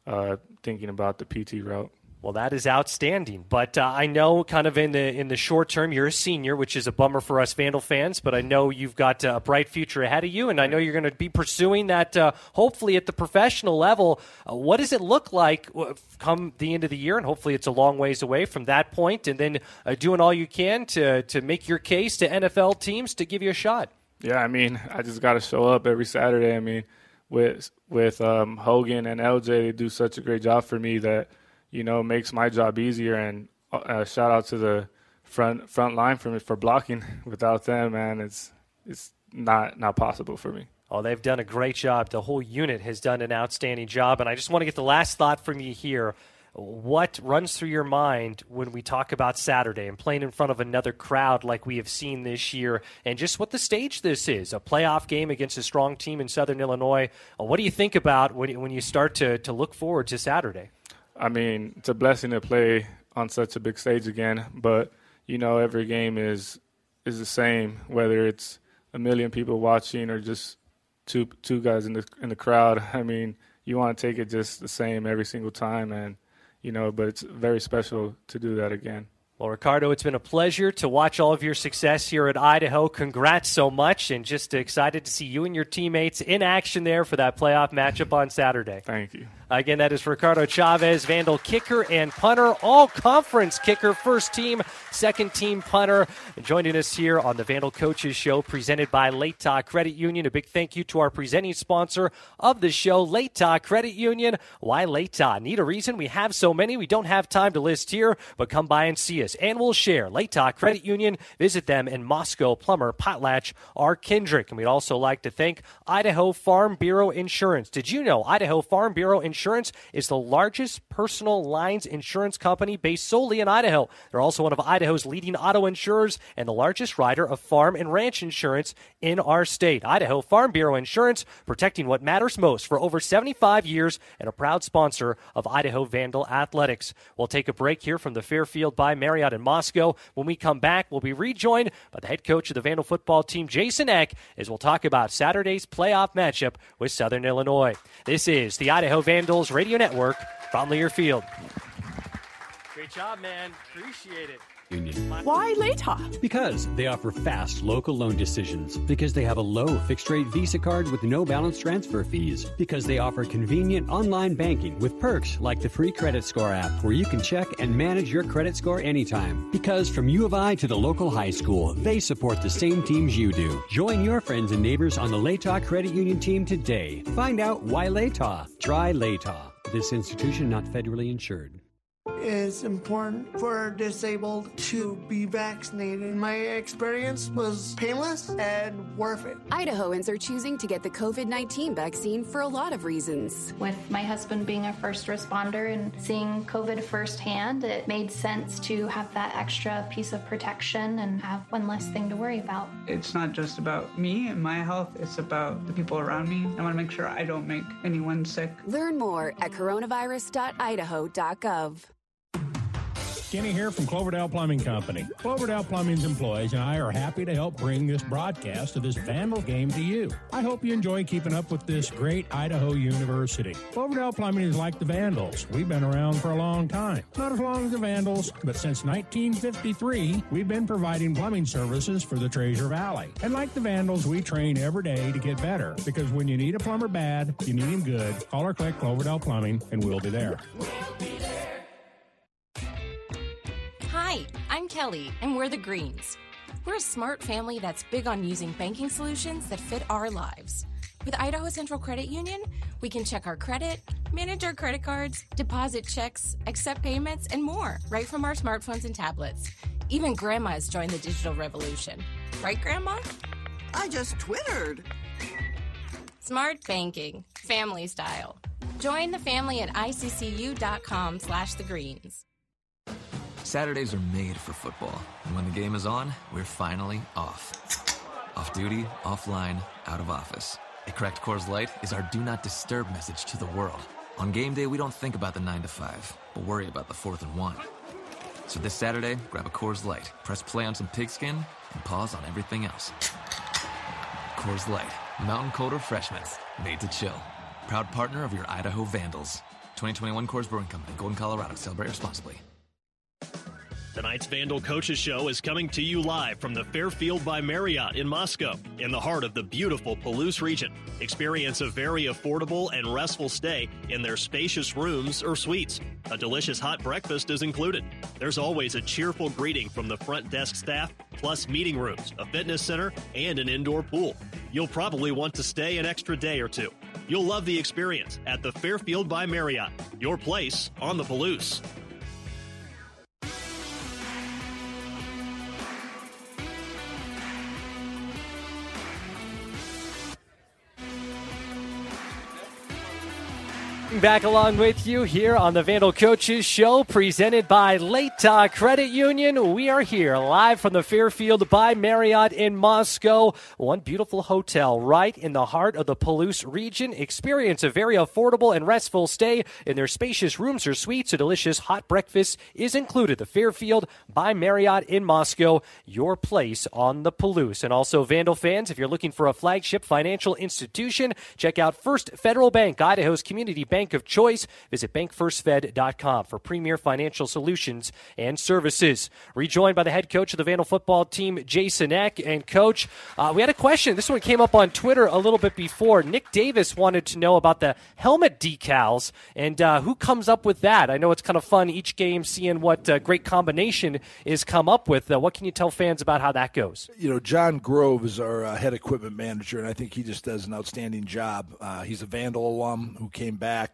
uh, thinking about the PT route. Well, that is outstanding. But uh, I know, kind of in the in the short term, you're a senior, which is a bummer for us Vandal fans. But I know you've got a bright future ahead of you, and I know you're going to be pursuing that. Uh, hopefully, at the professional level. Uh, what does it look like uh, come the end of the year? And hopefully, it's a long ways away from that point. And then uh, doing all you can to to make your case to NFL teams to give you a shot. Yeah, I mean, I just got to show up every Saturday. I mean, with with um, Hogan and LJ, they do such a great job for me that you know makes my job easier. And uh, shout out to the front front line for me for blocking. <laughs> Without them, man, it's it's not not possible for me. Oh, they've done a great job. The whole unit has done an outstanding job. And I just want to get the last thought from you here what runs through your mind when we talk about Saturday and playing in front of another crowd like we have seen this year, and just what the stage this is a playoff game against a strong team in Southern Illinois? Uh, what do you think about when you, when you start to, to look forward to Saturday? I mean, it's a blessing to play on such a big stage again, but you know, every game is is the same, whether it's a million people watching or just two two guys in the in the crowd. <laughs> I mean, you want to take it just the same every single time, and you know, but it's very special to do that again. Well, Ricardo, it's been a pleasure to watch all of your success here at Idaho. Congrats so much, and just excited to see you and your teammates in action there for that playoff matchup on Saturday. Thank you. Again, that is Ricardo Chavez, Vandal kicker and punter, all conference kicker, first team, second team punter. joining us here on the Vandal Coaches Show, presented by Latah Credit Union. A big thank you to our presenting sponsor of the show, Latah Credit Union. Why Latah? Need a reason? We have so many, we don't have time to list here, but come by and see us, and we'll share. Latah Credit Union, visit them in Moscow, Plummer, Potlatch, or Kendrick. And we'd also like to thank Idaho Farm Bureau Insurance. Did you know Idaho Farm Bureau Insurance? Insurance is the largest personal lines insurance company based solely in Idaho. They're also one of Idaho's leading auto insurers and the largest rider of farm and ranch insurance in our state. Idaho Farm Bureau Insurance, protecting what matters most for over 75 years and a proud sponsor of Idaho Vandal Athletics. We'll take a break here from the Fairfield by Marriott in Moscow. When we come back, we'll be rejoined by the head coach of the Vandal football team, Jason Eck, as we'll talk about Saturday's playoff matchup with Southern Illinois. This is the Idaho Vandal Radio Network from Learfield. Great job, man. Appreciate it. Union. Why Latah? Because they offer fast local loan decisions. Because they have a low fixed rate Visa card with no balance transfer fees. Because they offer convenient online banking with perks like the free credit score app where you can check and manage your credit score anytime. Because from U of I to the local high school, they support the same teams you do. Join your friends and neighbors on the Latah Credit Union team today. Find out why Latah. Try Latah. This institution not federally insured. It's important for disabled to be vaccinated. My experience was painless and worth it. Idahoans are choosing to get the COVID 19 vaccine for a lot of reasons. With my husband being a first responder and seeing COVID firsthand, it made sense to have that extra piece of protection and have one less thing to worry about. It's not just about me and my health, it's about the people around me. I want to make sure I don't make anyone sick. Learn more at coronavirus.idaho.gov. Kenny here from Cloverdale Plumbing Company. Cloverdale Plumbing's employees and I are happy to help bring this broadcast of this Vandal game to you. I hope you enjoy keeping up with this great Idaho University. Cloverdale Plumbing is like the Vandals. We've been around for a long time. Not as long as the Vandals, but since 1953, we've been providing plumbing services for the Treasure Valley. And like the Vandals, we train every day to get better because when you need a plumber bad, you need him good. Call or click Cloverdale Plumbing and we'll be there. Hi, I'm Kelly, and we're the Greens. We're a smart family that's big on using banking solutions that fit our lives. With Idaho Central Credit Union, we can check our credit, manage our credit cards, deposit checks, accept payments, and more right from our smartphones and tablets. Even grandma's joined the digital revolution. Right, Grandma? I just twittered. Smart banking, family style. Join the family at iccu.com slash the greens. Saturdays are made for football, and when the game is on, we're finally off. Off duty, offline, out of office. A cracked Coors Light is our do not disturb message to the world. On game day, we don't think about the 9 to 5, but worry about the 4th and 1. So this Saturday, grab a Coors Light, press play on some pigskin, and pause on everything else. Coors Light, mountain cold refreshments, made to chill. Proud partner of your Idaho Vandals. 2021 Coors Brewing Company, Golden, Colorado. Celebrate responsibly. Tonight's Vandal Coaches Show is coming to you live from the Fairfield by Marriott in Moscow, in the heart of the beautiful Palouse region. Experience a very affordable and restful stay in their spacious rooms or suites. A delicious hot breakfast is included. There's always a cheerful greeting from the front desk staff, plus meeting rooms, a fitness center, and an indoor pool. You'll probably want to stay an extra day or two. You'll love the experience at the Fairfield by Marriott, your place on the Palouse. Back along with you here on the Vandal Coaches Show, presented by Latah Credit Union. We are here live from the Fairfield by Marriott in Moscow. One beautiful hotel right in the heart of the Palouse region. Experience a very affordable and restful stay in their spacious rooms or suites. A delicious hot breakfast is included. The Fairfield by Marriott in Moscow, your place on the Palouse. And also, Vandal fans, if you're looking for a flagship financial institution, check out First Federal Bank, Idaho's community bank of choice. Visit bankfirstfed.com for premier financial solutions and services. Rejoined by the head coach of the Vandal football team, Jason Eck. And, coach, uh, we had a question. This one came up on Twitter a little bit before. Nick Davis wanted to know about the helmet decals and uh, who comes up with that. I know it's kind of fun each game seeing what uh, great combination is come up with. Uh, what can you tell fans about how that goes? You know, John Grove is our uh, head equipment manager, and I think he just does an outstanding job. Uh, he's a Vandal alum who came back.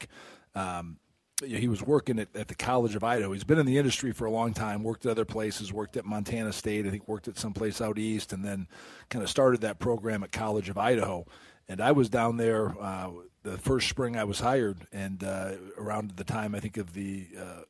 Um, he was working at, at, the College of Idaho. He's been in the industry for a long time, worked at other places, worked at Montana State, I think worked at someplace out east, and then kind of started that program at College of Idaho. And I was down there uh, the first spring I was hired, and uh, around the time I think of the uh,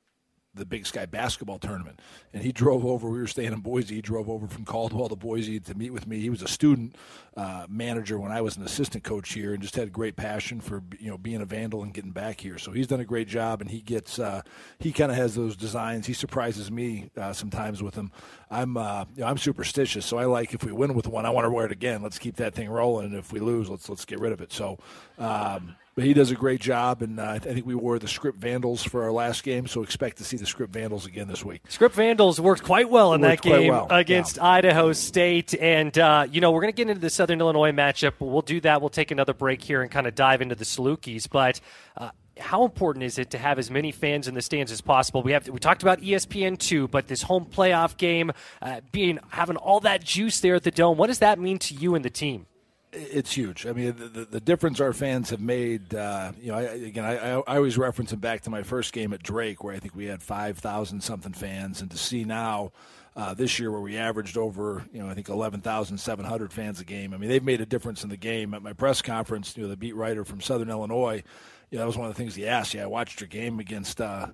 the Big Sky basketball tournament. And he drove over. We were staying in Boise. He drove over from Caldwell to Boise to meet with me. He was a student uh, manager when I was an assistant coach here, and just had a great passion for you know being a vandal and getting back here. So he's done a great job, and he gets uh, he kind of has those designs. He surprises me uh, sometimes with them. I'm uh, you know, I'm superstitious, so I like if we win with one, I want to wear it again. Let's keep that thing rolling, and if we lose, let's let's get rid of it. So. Um, but he does a great job. And uh, I think we wore the Script Vandals for our last game, so expect to see the Script Vandals again this week. Script Vandals worked quite well in that game well, against Idaho State. And, uh, you know, we're going to get into the Southern Illinois matchup. We'll do that. We'll take another break here and kind of dive into the Salukis. But uh, how important is it to have as many fans in the stands as possible? We have we talked about ESPN two, but this home playoff game uh, being having all that juice there at the dome. What does that mean to you and the team? It's huge. I mean, the, the, the difference our fans have made. Uh, you know, I, again, I, I always reference them back to my first game at Drake, where I think we had five thousand something fans, and to see now. Uh, this year, where we averaged over, you know, I think 11,700 fans a game. I mean, they've made a difference in the game. At my press conference, you know, the beat writer from Southern Illinois, you know, that was one of the things he asked. Yeah, I watched your game against, uh,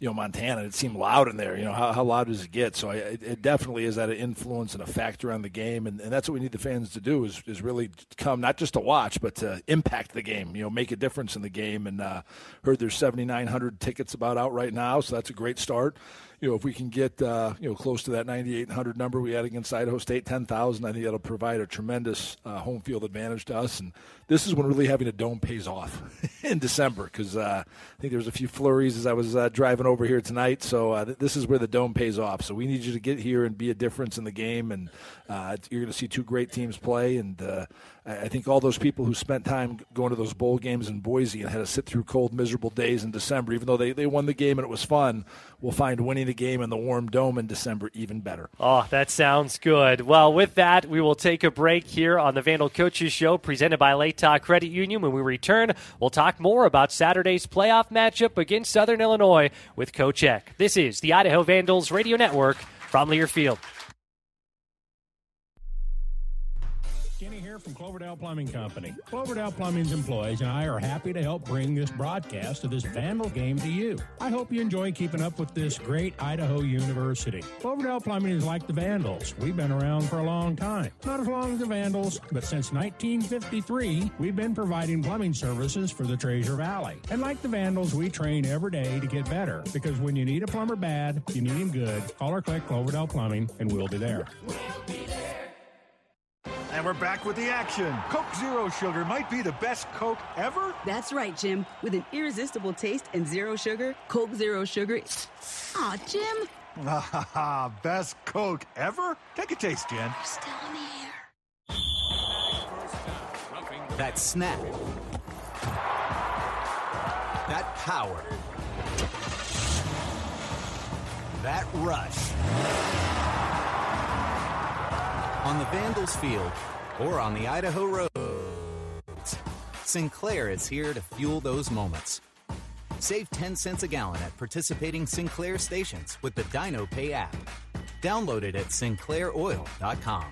you know, Montana. It seemed loud in there. You know, how, how loud does it get? So I, it, it definitely is that an influence and a factor on the game, and, and that's what we need the fans to do is, is really come not just to watch, but to impact the game. You know, make a difference in the game. And uh, heard there's 7,900 tickets about out right now, so that's a great start you know, if we can get uh, you know close to that 9,800 number we had against Idaho State, 10,000, I think that'll provide a tremendous uh, home field advantage to us. And this is when really having a dome pays off <laughs> in December because uh, I think there was a few flurries as I was uh, driving over here tonight. So uh, th- this is where the dome pays off. So we need you to get here and be a difference in the game, and uh, you're going to see two great teams play. And I think all those people who spent time going to those bowl games in Boise and had to sit through cold, miserable days in December, even though they, they won the game and it was fun, will find winning the game in the warm dome in December even better. Oh, that sounds good. Well, with that, we will take a break here on the Vandal Coaches Show presented by Latah Credit Union. When we return, we'll talk more about Saturday's playoff matchup against Southern Illinois with Coach Eck. This is the Idaho Vandals Radio Network from Learfield. From Cloverdale Plumbing Company. Cloverdale Plumbing's employees and I are happy to help bring this broadcast of this Vandal game to you. I hope you enjoy keeping up with this great Idaho University. Cloverdale Plumbing is like the Vandals. We've been around for a long time. Not as long as the Vandals, but since 1953, we've been providing plumbing services for the Treasure Valley. And like the Vandals, we train every day to get better because when you need a plumber bad, you need him good. Call or click Cloverdale Plumbing and we'll be there. And we're back with the action. Coke Zero Sugar might be the best Coke ever. That's right, Jim. With an irresistible taste and zero sugar, Coke Zero Sugar. Aw, Jim. Ah, <laughs> best Coke ever? Take a taste, Jen. Still in the air. That snap. That power. That rush. On the Vandals field or on the Idaho roads, Sinclair is here to fuel those moments. Save 10 cents a gallon at participating Sinclair stations with the Dino Pay app. Download it at sinclairoil.com.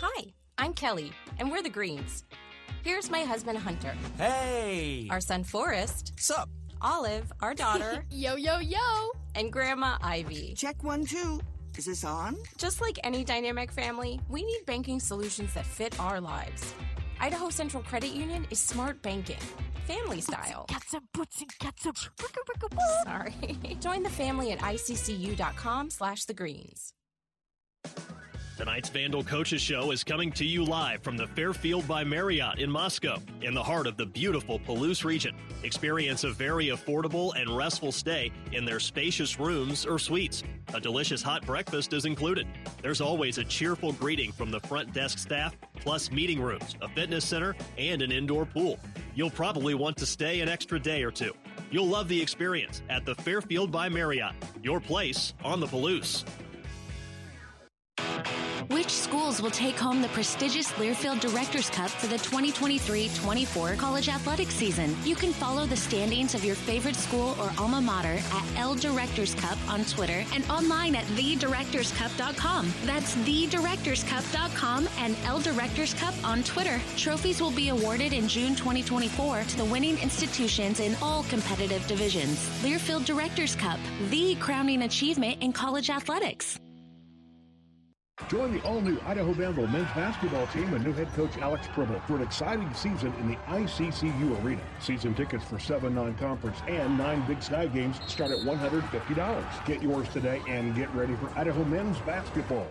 Hi, I'm Kelly, and we're the Greens. Here's my husband, Hunter. Hey! Our son, Forrest. Sup? Olive, our daughter. <laughs> yo, yo, yo! And Grandma Ivy. Check one, two. Is this on? Just like any dynamic family, we need banking solutions that fit our lives. Idaho Central Credit Union is smart banking, family style. Catsup, puts and catsup. Sorry. <laughs> Join the family at iccu.com slash the greens. Tonight's Vandal Coaches Show is coming to you live from the Fairfield by Marriott in Moscow, in the heart of the beautiful Palouse region. Experience a very affordable and restful stay in their spacious rooms or suites. A delicious hot breakfast is included. There's always a cheerful greeting from the front desk staff, plus meeting rooms, a fitness center, and an indoor pool. You'll probably want to stay an extra day or two. You'll love the experience at the Fairfield by Marriott, your place on the Palouse. Which schools will take home the prestigious Learfield Directors Cup for the 2023-24 college athletics season? You can follow the standings of your favorite school or alma mater at L Directors Cup on Twitter and online at thedirectorscup.com. That's thedirectorscup.com and L Directors Cup on Twitter. Trophies will be awarded in June 2024 to the winning institutions in all competitive divisions. Learfield Directors Cup, the crowning achievement in college athletics. Join the all-new Idaho Vandal men's basketball team and new head coach Alex Pribble for an exciting season in the ICCU Arena. Season tickets for seven non-conference and nine Big Sky games start at $150. Get yours today and get ready for Idaho men's basketball.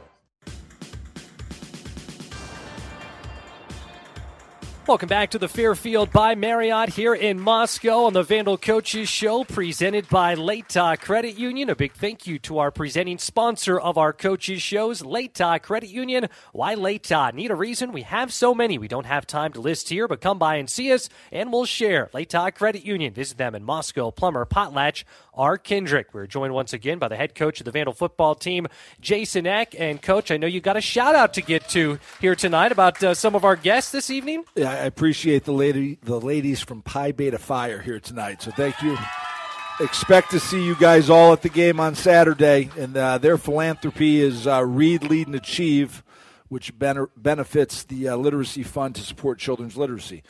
Welcome back to the Fairfield by Marriott here in Moscow on the Vandal Coaches Show, presented by Latah uh, Credit Union. A big thank you to our presenting sponsor of our coaches shows, Latah uh, Credit Union. Why Latah? Uh? Need a reason? We have so many. We don't have time to list here, but come by and see us, and we'll share. Latah Credit Union. Visit them in Moscow, Plummer, Potlatch, R. Kendrick. We're joined once again by the head coach of the Vandal football team, Jason Eck. And coach, I know you got a shout out to get to here tonight about uh, some of our guests this evening. Yeah, I appreciate the lady, the ladies from Pi Beta Phi here tonight. So thank you. Expect to see you guys all at the game on Saturday, and uh, their philanthropy is uh, Read, Lead, and Achieve, which ben- benefits the uh, Literacy Fund to support children's literacy.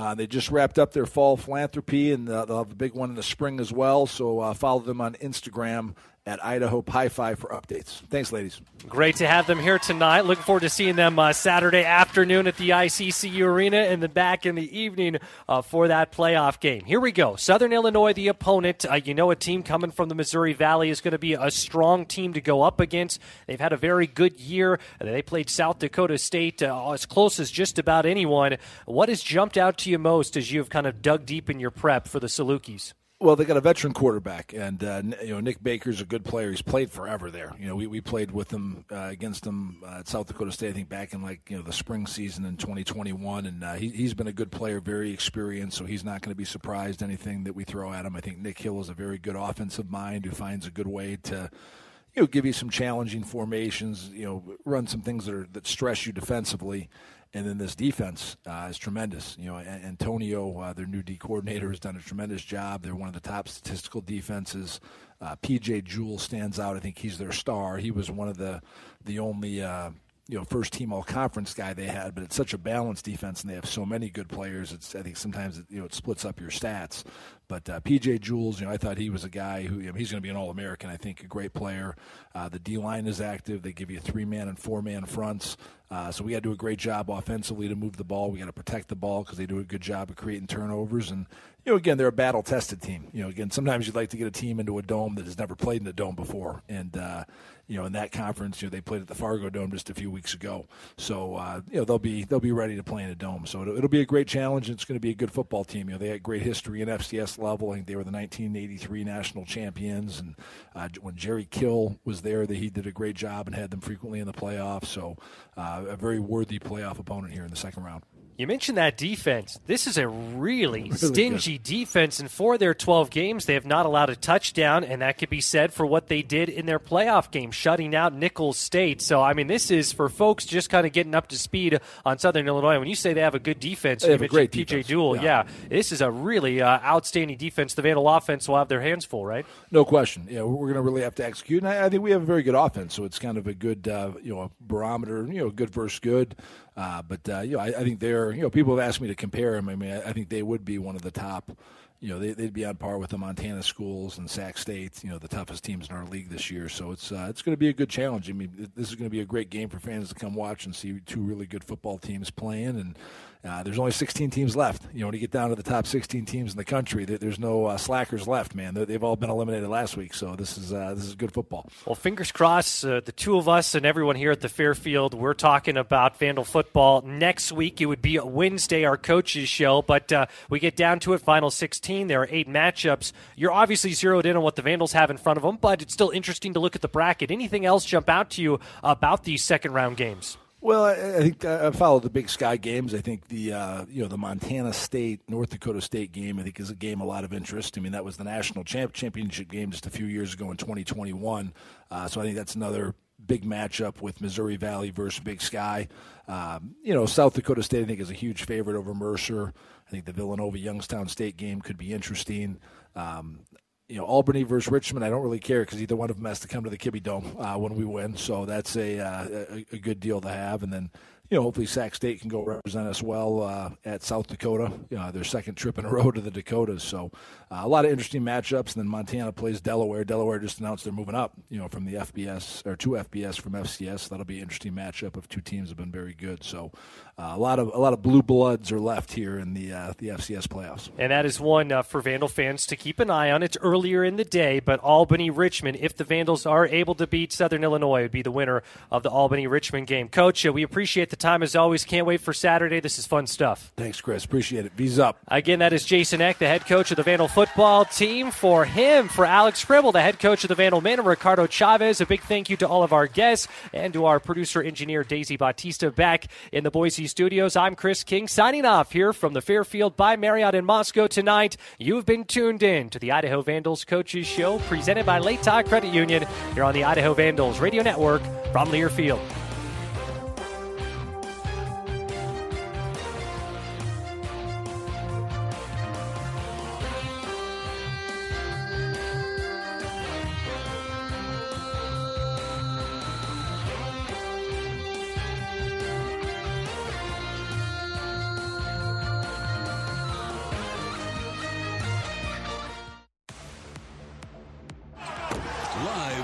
Uh, they just wrapped up their fall philanthropy, and uh, they'll have a big one in the spring as well. So uh, follow them on Instagram at Idaho Pi Phi for updates. Thanks, ladies. Great to have them here tonight. Looking forward to seeing them uh, Saturday afternoon at the ICCU Arena and then back in the evening uh, for that playoff game. Here we go. Southern Illinois, the opponent. Uh, you know, a team coming from the Missouri Valley is going to be a strong team to go up against. They've had a very good year. They played South Dakota State uh, as close as just about anyone. What has jumped out to you most as you've kind of dug deep in your prep for the Salukis? Well, they got a veteran quarterback, and uh, you know Nic Baker's a good player. He's played forever there. You know, we, we played with him uh, against him uh, at South Dakota State. I think back in like you know the spring season in 2021, and uh, he, he's been a good player, very experienced. So he's not going to be surprised anything that we throw at him. I think Nick Hill is a very good offensive mind who finds a good way to you know give you some challenging formations. You know, run some things that are that stress you defensively. And then this defense uh, is tremendous. You know, Antonio, uh, their new D coordinator, has done a tremendous job. They're one of the top statistical defenses. Uh, PJ Jules stands out. I think he's their star. He was one of the the only uh, you know first team all conference guy they had, but it's such a balanced defense and they have so many good players. It's I think sometimes it, you know it splits up your stats. But uh, PJ Jules, you know, I thought he was a guy who you know, he's going to be an All American. I think a great player. Uh, the D line is active. They give you three man and four man fronts. Uh, so we got to do a great job offensively to move the ball. We got to protect the ball because they do a good job of creating turnovers. And you know, again, they're a battle tested team. You know, again, sometimes you'd like to get a team into a dome that has never played in a dome before, and uh, you know, in that conference, you know, they played at the Fargodome just a few weeks ago. So uh, you know, they'll be they'll be ready to play in a dome. So it'll, it'll be a great challenge. And it's going to be a good football team. You know, they had great history in FCS level. I think they were the 1983 national champions, and uh, when Jerry Kill was there, that he did a great job and had them frequently in the playoffs. So uh, a very worthy playoff opponent here in the second round. You mentioned that defense. This is a really, <laughs> really stingy good. defense, and for their 12 games, they have not allowed a touchdown, and that could be said for what they did in their playoff game, shutting out Nicholls State. So, I mean, this is for folks just kind of getting up to speed on Southern Illinois. When you say they have a good defense, they have a great PJ. Jules. Yeah. yeah. this is a really uh, outstanding defense. The Vandal offense will have their hands full, right? No question. Yeah, we're going to really have to execute, and I, I, think we have a very good offense, so it's kind of a good, uh, you know, barometer. You know, good versus good. Uh, but uh, you know, I, I, think they're you know people have asked me to compare them. I mean, I, I think they would be one of the top. You know, they, would be on par with the Montana schools and Sac State. You know, the toughest teams in our league this year. So it's uh, it's going to be a good challenge. I mean, this is going to be a great game for fans to come watch and see two really good football teams playing and uh, there's only 16 teams left. You know, when you get down to the top 16 teams in the country, there's no uh, slackers left, man. They've all been eliminated last week, so this is uh, this is good football. Well, fingers crossed. Uh, the two of us and everyone here at the Fairfield, we're talking about Vandal football next week. It would be Wednesday, our coaches show, but uh, we get down to it. Final 16. There are eight matchups. You're obviously zeroed in on what the Vandals have in front of them, but it's still interesting to look at the bracket. Anything else jump out to you about these second round games? Well, I, think I follow the Big Sky games. I think the uh, you know the Montana State North Dakota State game. I think is a game a lot of interest. I mean that was the national champ- championship game just a few years ago in 2021. Uh, so I think that's another big matchup with Missouri Valley versus Big Sky. Um, you know South Dakota State I think is a huge favorite over Mercer. I think the Villanova Youngstown State game could be interesting. Um, you know Albany versus Richmond. I don't really care because either one of them has to come to the Kibbie Dome uh, when we win, so that's a, uh, a, a good deal to have. And then you know, hopefully Sac State can go represent us well uh, at South Dakota. You know, their second trip in a row to the Dakotas. So uh, a lot of interesting matchups. And then Montana plays Delaware. Delaware just announced they're moving up. You know, from the FBS or two FBS from FCS. That'll be an interesting matchup of two teams have been very good. So uh, a lot of a lot of blue bloods are left here in the uh, the FCS playoffs. And that is one uh, for Vandal fans to keep an eye on. It's earlier in the day, but Albany Richmond. If the Vandals are able to beat Southern Illinois, would be the winner of the Albany Richmond game. Coach, uh, we appreciate the time as always. Can't wait for Saturday. This is fun stuff. Thanks, Chris. Appreciate it. V's up. Again, that is Jason Eck, the head coach of the Vandal football team. For him, for Alex Pribble, the head coach of the Vandal men, and Ricardo Chavez, a big thank you to all of our guests and to our producer engineer Daisy Bautista back in the Boise studios. I'm Chris King signing off here from the Fairfield by Marriott in Moscow tonight. You've been tuned in to the Idaho Vandals Coaches Show presented by Latah Credit Union here on the Idaho Vandals Radio Network from Learfield.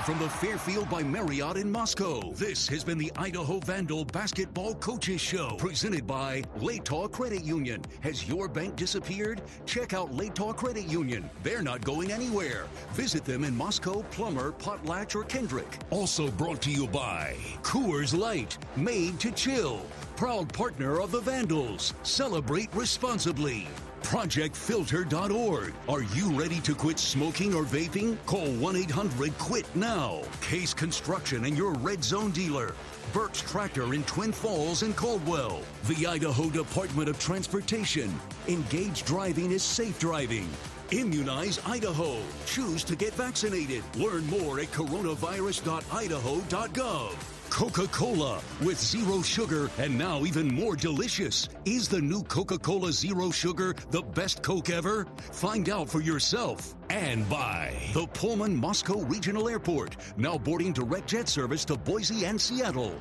From the Fairfield by Marriott in Moscow, this has been the Idaho Vandal Basketball Coaches Show, presented by Latah Credit Union. Has your bank disappeared? Check out Latah Credit Union. They're not going anywhere. Visit them in Moscow, Plummer, Potlatch, or Kendrick. Also brought to you by Coors Light, made to chill. Proud partner of the Vandals. Celebrate responsibly. ProjectFilter.org. Are you ready to quit smoking or vaping? Call 1 800 QUIT now. Case Construction and your Red Zone dealer. Burks Tractor in Twin Falls and Caldwell. The Idaho Department of Transportation. Engaged driving is safe driving. Immunize Idaho. Choose to get vaccinated. Learn more at coronavirus.idaho.gov. Coca Cola with zero sugar and now even more delicious. Is the new Coca Cola Zero Sugar the best Coke ever? Find out for yourself. And by the Pullman Moscow Regional Airport, now boarding direct jet service to Boise and Seattle.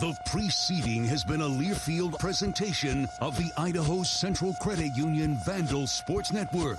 The preceding has been a Learfield presentation of the Idaho Central Credit Union Vandal Sports Network.